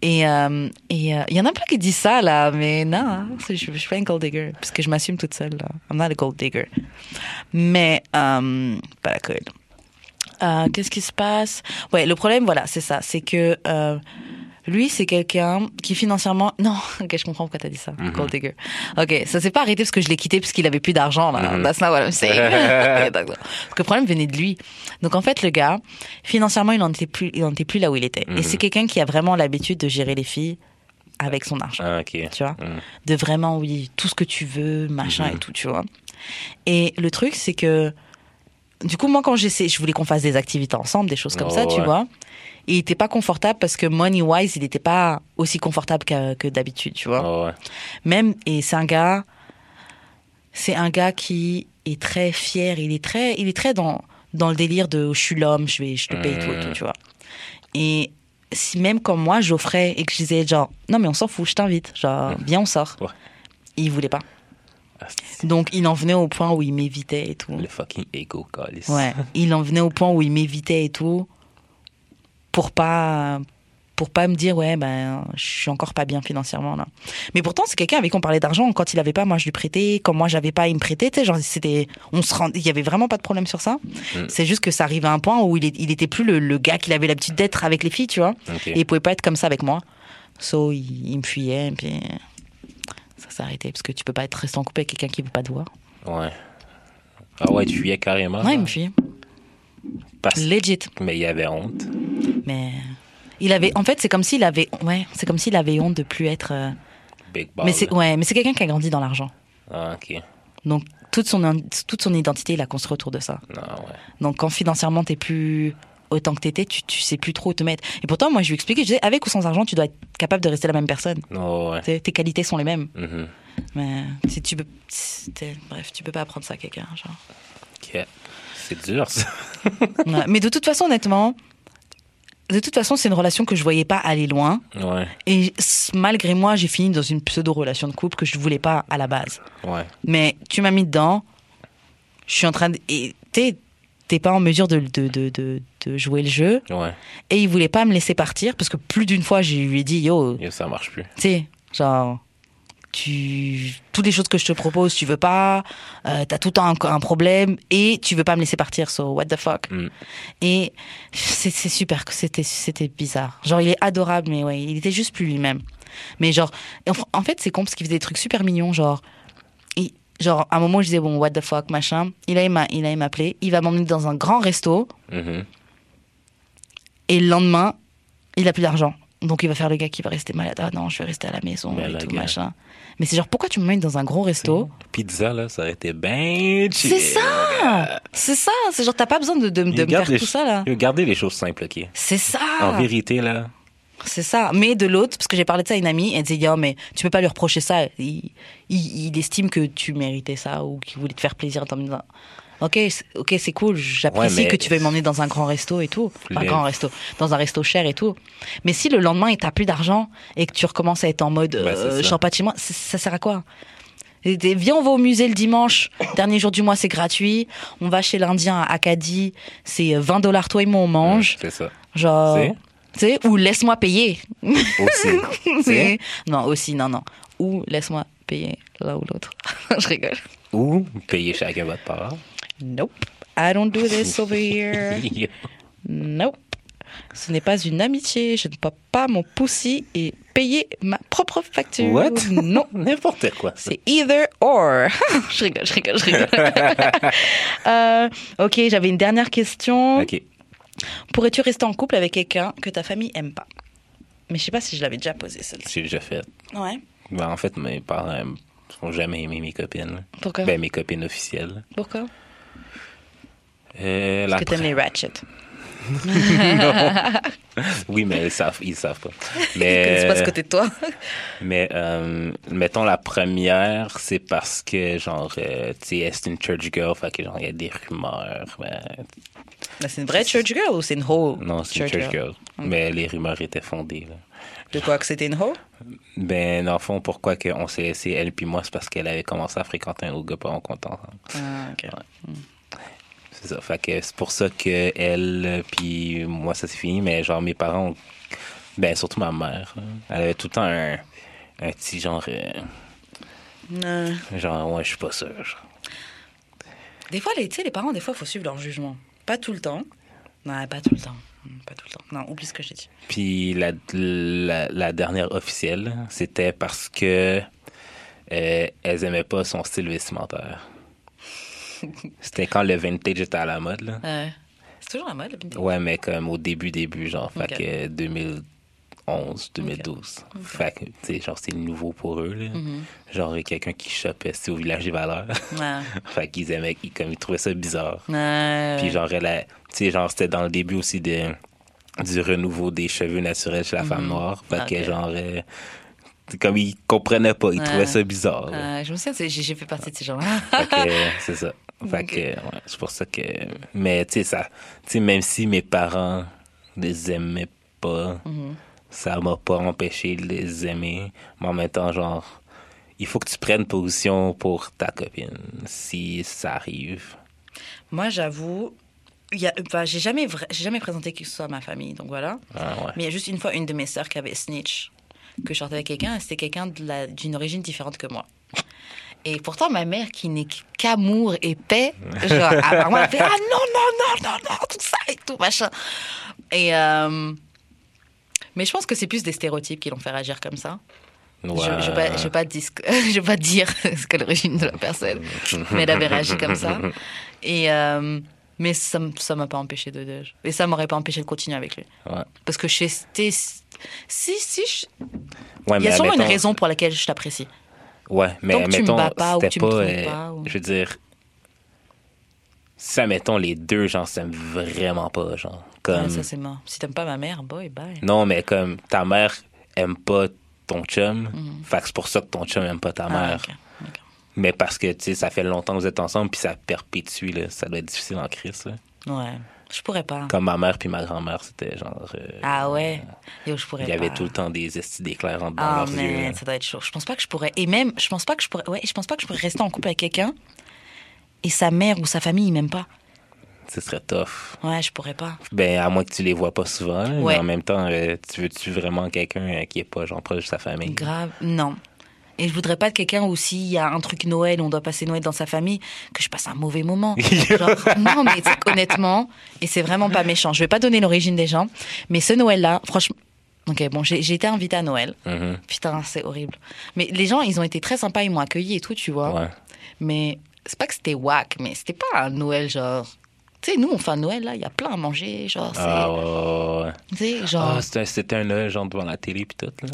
Et euh, et euh, il y en a plein qui disent ça là, mais non, hein, je, je suis pas une gold digger parce que je m'assume toute seule. Là. I'm not a gold digger. Mais euh, pas la colle. Euh, Qu'est-ce qui se passe? Ouais, le problème, voilà, c'est ça, c'est que lui, c'est quelqu'un qui financièrement, non, ok, je comprends pourquoi t'as dit ça, gold digger. Ok, ça s'est pas arrêté parce que je l'ai quitté parce qu'il avait plus d'argent là. That's not what I'm saying. Parce que le problème venait de lui. Donc en fait, le gars, financièrement, il en était plus, il en était plus là où il était. Et c'est quelqu'un qui a vraiment l'habitude de gérer les filles avec son argent Ah, ok. tu vois? Hmm. de vraiment oui tout ce que tu veux machin et tout tu vois? Et le truc c'est que du coup moi quand j'essaie je voulais qu'on fasse des activités ensemble des choses comme Oh, ça tu vois? Et il était pas confortable parce que money wise il était pas aussi confortable que, que d'habitude tu vois. Ah ouais. même et c'est un gars c'est un gars qui est très fier. Il est très il est très dans dans le délire de je suis l'homme je vais je te paye tout et tout tu vois. Et si même comme moi j'offrais et que je disais genre non mais on s'en fout je t'invite. Genre viens on sort. Ouais. il voulait pas. Ah, donc il en venait au point où il m'évitait et tout. Le fucking ego, calice. ouais. Il en venait au point où il m'évitait et tout pour pas pour pas me dire ouais ben je suis encore pas bien financièrement là. Mais pourtant c'est quelqu'un avec qui on parlait d'argent. Quand il avait pas moi je lui prêtais. Quand moi j'avais pas il me prêtait. Tu sais genre c'était on se rend il y avait vraiment pas de problème sur ça. Mm. c'est juste que ça arrivait à un point où il, est- il était plus le, le gars qu'il avait l'habitude d'être avec les filles tu vois. Et il pouvait pas être comme ça avec moi. So il, il me fuyait et puis ça s'est arrêté. Parce que tu peux pas être resté en couple avec quelqu'un qui veut pas te voir. Ouais. Ah ouais, tu fuyais carrément. ouais il me fuyait Parce- legit Mais il avait honte. mais il avait en fait c'est comme s'il avait ouais c'est comme s'il avait honte de plus être euh, Big ball. mais c'est ouais mais c'est quelqu'un qui a grandi dans l'argent Ah, ok. donc toute son toute son identité il a construit autour de ça Non, ouais. donc quand financièrement t'es plus autant que t'étais tu tu sais plus trop où te mettre et pourtant moi je lui expliquais je disais avec ou sans argent tu dois être capable de rester la même personne Oh, ouais. Tu sais, tes qualités sont les mêmes Mhm. mais si tu peux t'es- bref tu peux pas apprendre ça à quelqu'un genre Ok. C'est dur, ça. Ouais. mais de toute façon honnêtement de toute façon c'est une relation que je voyais pas aller loin Ouais. Et malgré moi, j'ai fini dans une pseudo-relation de couple que je voulais pas à la base. Ouais. Mais tu m'as mis dedans, je suis en train de. T'es t'es pas en mesure de, de, de, de, de jouer le jeu. Ouais. Et il voulait pas me laisser partir parce que plus d'une fois, je lui ai dit Yo, Et ça marche plus. tu sais, genre. Tu, toutes les choses que je te propose, tu veux pas, euh, t'as tout le temps un, un problème et tu veux pas me laisser partir, so what the fuck? Mm. Et c'est super, c'était c'était bizarre. Genre il est adorable, mais ouais, il était juste plus lui-même. Mais genre, en, fait c'est con parce qu'il faisait des trucs super mignons, genre, il- genre à un moment je disais bon what the fuck machin, il allait m'a- il m'appeler, il va m'emmener dans un grand resto Mhm. et le lendemain il a plus d'argent Donc il va faire le gars qui va rester malade. Ah non, je vais rester à la maison Mais et la tout, machin. Mais c'est genre, pourquoi tu me mets dans un gros resto? Pizza, là, ça aurait été bien chill. C'est ça C'est ça C'est genre, t'as pas besoin de, de, de me faire tout ça, là. Gardez les choses simples, OK? C'est ça En vérité, là, C'est ça. Mais de l'autre, parce que j'ai parlé de ça à une amie, elle disait, Yo, mais tu peux pas lui reprocher ça. Il, il, il estime que tu méritais ça ou qu'il voulait te faire plaisir en disant, ok, ok, c'est cool, j'apprécie Ouais, que tu veuilles m'emmener dans un grand resto et tout. Pas un grand resto, dans un resto cher et tout. Mais si le lendemain, il t'a plus d'argent et que tu recommences à être en mode, c'est euh, je sors pas de chez moi, ça sert à quoi? Et Viens, on va au musée le dimanche. Dernier jour du mois, c'est gratuit. On va chez l'Indien à Acadie. C'est 20 dollars, toi et moi, on mange. c'est ça. Genre. Tu sais, ou laisse-moi payer. Aussi. Non, aussi, non, non. Ou laisse-moi payer l'un ou l'autre. Je rigole. Ou payer chacun votre part. Nope. I don't do this over here. Nope. Ce n'est pas une amitié. Je ne peux pas mon poussi et payer ma propre facture. What? Non. N'importe quoi. C'est either or. je rigole, je rigole, je rigole. Euh, ok, j'avais une dernière question. OK. Pourrais-tu rester en couple avec quelqu'un que ta famille aime pas? Mais je sais pas si je l'avais déjà posé celle-ci. J'ai déjà fait. Ouais. Ben, en fait, mes parents n'ont jamais aimé mes copines. Pourquoi? Ben, mes copines officielles. Pourquoi? Euh, que t'aimes les ratchets. Oui, mais ils savent, ils savent pas. Mais, connaissent pas ce côté de toi. mais euh, mettons la première, c'est parce que genre, euh, tu sais, c'est une church girl, fait que genre il y a des rumeurs. ben, Mais c'est une vraie church girl ou c'est une hoe non, c'est une church girl? Mais les rumeurs étaient fondées. Là. De quoi que c'était une hoe Ben, dans le fond, pourquoi que on s'est laissé elle puis moi, c'est parce qu'elle avait commencé à fréquenter un autre gars pas en content. Ah, ok. C'est ça. Fait que c'est pour ça que elle puis moi ça s'est fini, mais genre mes parents, ont- ben surtout ma mère, là, elle avait tout le temps un, un petit genre, euh, Non. genre ouais je suis pas sûr. genre. Des fois, les, tu sais, les parents, des fois, il faut suivre leur jugement. Pas tout le temps. Non, pas tout le temps. Pas tout le temps. Non, oublie ce que j'ai dit. Puis la, la, la dernière officielle, c'était parce que euh, elles aimaient pas son style vestimentaire. C'était quand le vintage était à la mode là. Ouais. C'est toujours la mode, le vintage? Ouais, mais comme au début, début, genre, fait Ok. que 2011, 2012. Fait que, tu sais, genre, c'est nouveau pour eux, là. Mm-hmm. Genre, quelqu'un qui chopait, c'est au village des valeurs. Ouais. fait qu'ils aimaient, ils, comme, ils trouvaient ça bizarre. Ouais. Puis, genre, elle a- tu sais, genre, c'était dans le début aussi de, du renouveau des cheveux naturels chez la femme noire. Fait que, Mm-hmm. Genre, euh, comme ils comprenaient pas, ils Ouais. trouvaient ça bizarre. Euh, je me souviens, j'ai fait partie de ces gens-là. Que, c'est ça. Fait que, ouais, c'est pour ça que. Mais, tu sais, ça. Même si mes parents les aimaient pas, ça m'a pas empêché de les aimer. Mais en même temps, genre, il faut que tu prennes position pour ta copine si ça arrive. Moi, j'avoue, enfin, j'ai jamais, vra- jamais présenté qui que ce soit à ma famille, donc voilà. Ah, ouais. Mais il y a juste une fois une de mes sœurs qui avait snitch, que je sortais avec quelqu'un, c'était quelqu'un d'une origine différente que moi. Et pourtant, ma mère, qui n'est qu'amour et paix, genre, apparemment, elle fait Ah non, non, non, non, non, tout ça et tout, machin. Et. euh, Mais je pense que c'est plus des stéréotypes qui l'ont fait agir comme ça. Je ne je pas je vais pas dire ce qu'est l'origine de la personne, mais elle avait réagi comme ça. Et euh, mais ça ça m'a pas empêché de, de- et ça m'aurait pas empêché de continuer avec lui, Ouais. parce que je sais- si si je- Ouais, il y a sûrement une admettons- raison pour laquelle je t'apprécie. Ouais, mais tu me mettons, bats pas ou c'était que tu me pas. euh, pas, ou- Je veux dire. Ça, mettons, les deux, genre, s'aiment vraiment pas, genre. Comme. Ouais, ça c'est mort. Si t'aimes pas ma mère, boy, bye. Non, mais comme ta mère aime pas ton chum, fait que c'est pour ça que ton chum aime pas ta. Ah, mère. Mais parce que, tu sais, ça fait longtemps que vous êtes ensemble, puis ça perpétue, là. Ça doit être difficile en crise, là. Ouais, je pourrais pas. Comme ma mère puis ma grand-mère, c'était genre... euh, Ah ouais, yo, je pourrais Il y avait tout le temps des estis d'éclairs en- dans Ah leurs yeux. là. mais ça doit être chaud. Je pense pas que je pourrais. Et même, je pense pas que je pourrais. Ouais, je pense pas que je pourrais rester en couple avec quelqu'un et sa mère ou sa famille m'aiment pas. Ce serait tough. Ouais, je pourrais pas. Ben, à moins que tu les vois pas souvent, là, Ouais. mais en même temps, euh, tu veux-tu vraiment quelqu'un euh, qui est pas, genre, proche de sa famille? Grave, non. Et je voudrais pas de quelqu'un où s'il y a un truc Noël, on doit passer Noël dans sa famille, que je passe un mauvais moment. Genre, non, mais honnêtement, et c'est vraiment pas méchant. Je vais pas donner l'origine des gens, mais ce Noël-là, franchement. Ok, bon, j'ai été invitée à Noël. Mhm. Putain, c'est horrible. Mais les gens, ils ont été très sympas, ils m'ont accueilli et tout, tu vois. Ouais. Mais c'est pas que c'était whack, mais c'était pas un Noël genre Tu sais, nous, on fait un Noël, là, il y a plein à manger. Genre. Ah, ouais, ouais, ouais. Tu sais, genre. Ah, c'était c'était un Noël, genre, devant la télé, puis tout, là.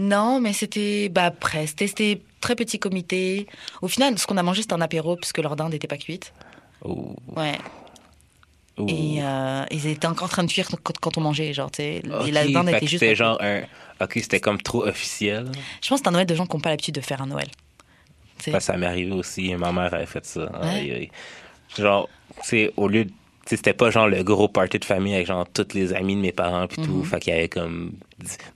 Non, mais c'était. Bah, presque. C'était- très petit comité. Au final, ce qu'on a mangé, c'était un apéro, puisque leur dinde n'était pas cuite. Ouh, Ouais. ouh. Et euh, ils étaient encore en train de cuire quand, quand on mangeait, genre, tu sais. La dinde était juste. C'était genre un. Ok, c'était comme trop officiel. Je pense que c'est un Noël de gens qui n'ont pas l'habitude de faire un Noël. Ça m'est arrivé aussi. Ma mère avait fait ça. Ouais. Aïe, aïe. Genre, tu sais, au lieu de. C'était pas genre le gros party de famille avec genre tous les amis de mes parents puis Mhm. tout. Fait qu'il y avait comme.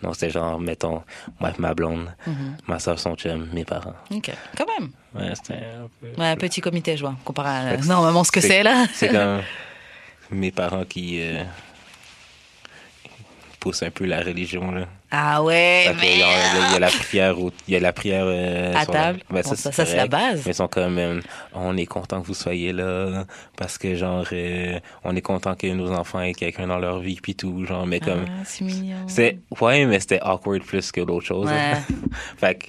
Non, c'était genre, mettons, moi ma blonde, Mhm. ma soeur, son chum, mes parents. Ok, quand même. Ouais, c'était un peu. Ouais, petit comité, je vois, comparé à que normalement ce que c'est là. C'est comme mes parents qui euh, poussent un peu la religion là. Ah ouais, mais. il y a la prière, au- il y a la prière euh, À la- table. Ben, Bon, ça, ça, c'est la base. Mais ils sont comme, euh, on est content que vous soyez là parce que genre, euh, on est content que nos enfants aient quelqu'un dans leur vie puis tout, genre, mais comme, Ah, c'est mignon. c'est ouais, mais c'était awkward plus que d'autres choses. Ouais. fait que,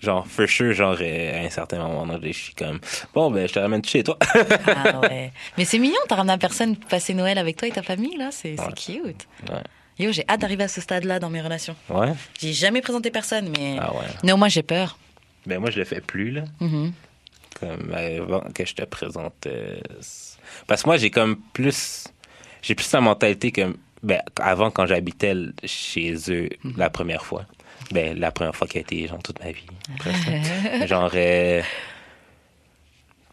genre, for sure, genre, euh, à un certain moment donné, je suis comme, bon, ben, je te ramène chez toi. Ah ouais. Mais c'est mignon, t'as ramené la personne passer Noël avec toi et ta famille, là. C'est c'est Ouais. cute. ouais. Yo, j'ai hâte d'arriver à ce stade-là dans mes relations. Ouais. J'ai jamais présenté personne, mais. Ah ouais. Néanmoins, j'ai peur. Ben, moi, je le fais plus, là. Mhm. comme avant que je te présente euh, parce que moi j'ai comme plus j'ai plus la mentalité que ben avant quand j'habitais chez eux Mhm. la première fois ben la première fois qui a été genre toute ma vie presque. genre euh,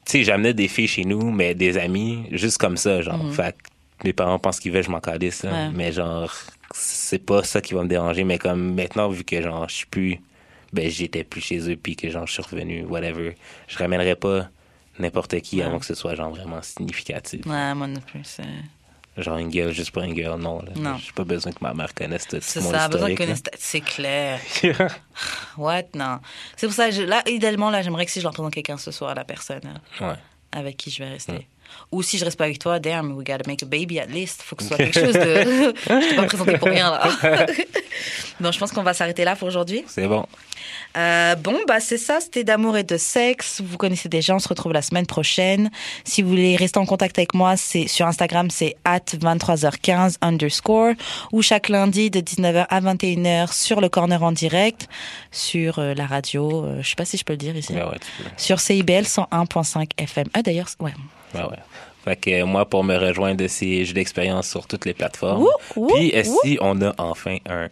tu sais j'amenais des filles chez nous mais des amis juste comme ça genre fait que mes parents pensent qu'ils veulent je m'en calisse. Ouais. mais genre c'est pas ça qui va me déranger mais comme maintenant vu que genre je suis plus ben j'étais plus chez eux puis que genre je suis revenu whatever je ramènerais pas n'importe qui Ouais. avant que ce soit genre vraiment significatif Ouais, moi non plus. C'est genre une girl juste pour une girl non là Non. j'ai pas besoin que ma mère connaisse tout c'est ça, besoin connaître. C'est clair. What? Non. C'est pour ça, je- là, idéalement, là, j'aimerais que si je leur présente quelqu'un ce soir, la personne ouais avec qui je vais rester. Mm. Ou si je reste pas avec toi, damn, we gotta make a baby at least. Faut que ce soit quelque chose de. je t'ai pas présenté pour rien, là. bon, je pense qu'on va s'arrêter là pour aujourd'hui. c'est bon Euh, bon, bah c'est ça, c'était d'amour et de sexe. Vous connaissez déjà, on se retrouve la semaine prochaine. Si vous voulez rester en contact avec moi, c'est sur Instagram, c'est at 23h15 underscore ou chaque lundi de 19h à 21h sur le corner en direct sur euh, la radio. euh, je sais pas si je peux le dire ici. Ben ouais, peux. Sur CIBL 101.5 FM. Ah d'ailleurs, ouais. Ben ouais. Fait que euh, moi, pour me rejoindre, c'est j'ai d'expérience sur toutes les plateformes. Wouh, wouh, Puis, si on a enfin un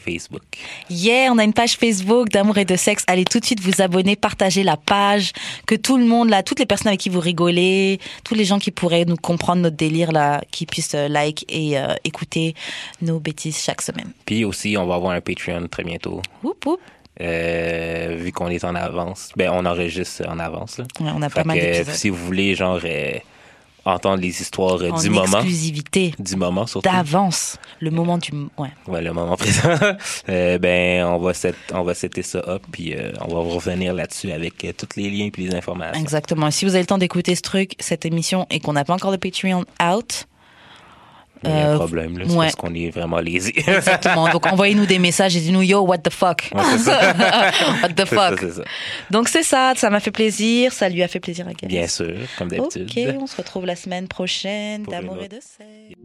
Facebook? Yeah, on a une page Facebook d'amour et de sexe. Allez tout de suite vous abonner, partager la page, que tout le monde là, toutes les personnes avec qui vous rigolez, tous les gens qui pourraient nous comprendre notre délire là, qui puissent euh, like et euh, écouter nos bêtises chaque semaine. Puis aussi, on va avoir un Patreon très bientôt. Oup, oup. Euh, vu qu'on est en avance. Ben, on enregistre en avance. Là. Ouais, on a Fait pas mal d'épisodes. si vous voulez, genre, euh, entendre les histoires euh, En du moment. exclusivité, Du moment, surtout. d'avance, le moment du ouais. Ouais, le moment présent. Euh, ben, on va set, on va setter ça up, puis euh, on va revenir là-dessus avec tous les liens puis les informations. Exactement. Et Si vous avez le temps d'écouter ce truc, cette émission et qu'on n'a pas encore de Patreon out, Il y a un Euh, problème, là. C'est ouais. parce qu'on est vraiment lazy. exactement. Donc envoyez-nous des messages et dites-nous yo what the fuck? Ouais, c'est ça. what the ça, fuck? c'est ça. Donc c'est ça, ça m'a fait plaisir, ça lui a fait plaisir à Gaël. Bien sûr, comme d'habitude. Ok, on se retrouve la semaine prochaine d'amour et de sexe.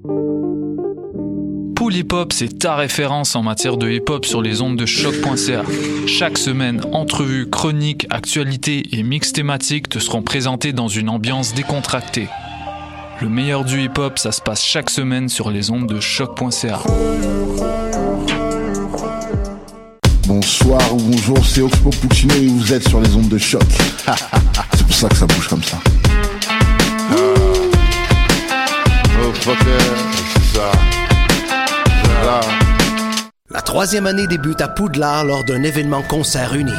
Pool Hip Hop, c'est ta référence en matière de hip hop sur les ondes de choc.ca. Chaque semaine, entrevues, chroniques, actualités et mix thématiques te seront présentés dans une ambiance décontractée. Le meilleur du hip hop, ça se passe chaque semaine sur les ondes de choc.ca. Bonsoir ou bonjour, c'est Oxpo Puccino et vous êtes sur les ondes de choc. c'est pour ça que ça bouge comme ça. Oh. La troisième année débute à Poudlard lors d'un événement concert unique.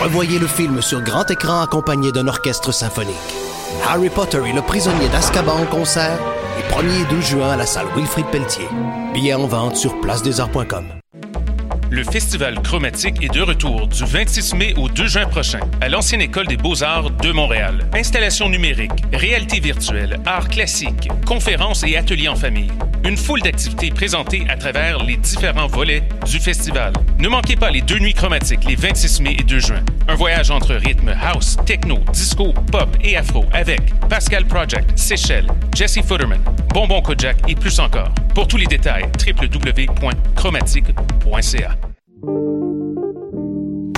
Revoyez le film sur grand écran accompagné d'un orchestre symphonique. Harry Potter et le prisonnier d'Azkaban en concert, les 1er et 2 juin à la salle Wilfrid Pelletier. Billets en vente sur placedesarts.com. Le festival chromatique est de retour du 26 mai au 2 juin prochain à l'ancienne école des beaux-arts de Montréal. Installation numérique, réalité virtuelle, arts classiques, conférences et ateliers en famille. Une foule d'activités présentées à travers les différents volets du festival. Ne manquez pas les deux nuits chromatiques les 26 mai et 2 juin. Un voyage entre rythme house, techno, disco, pop et afro avec Pascal Project, Seychelles, Jesse Futterman, Bonbon Kojak et plus encore. Pour tous les détails, www.chromatique.ca.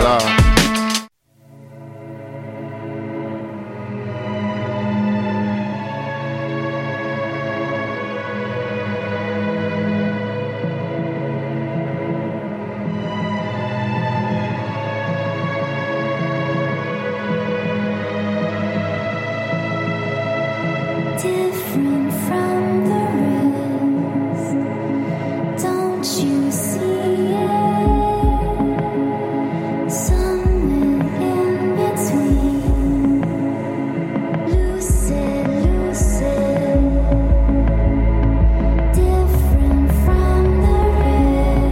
love.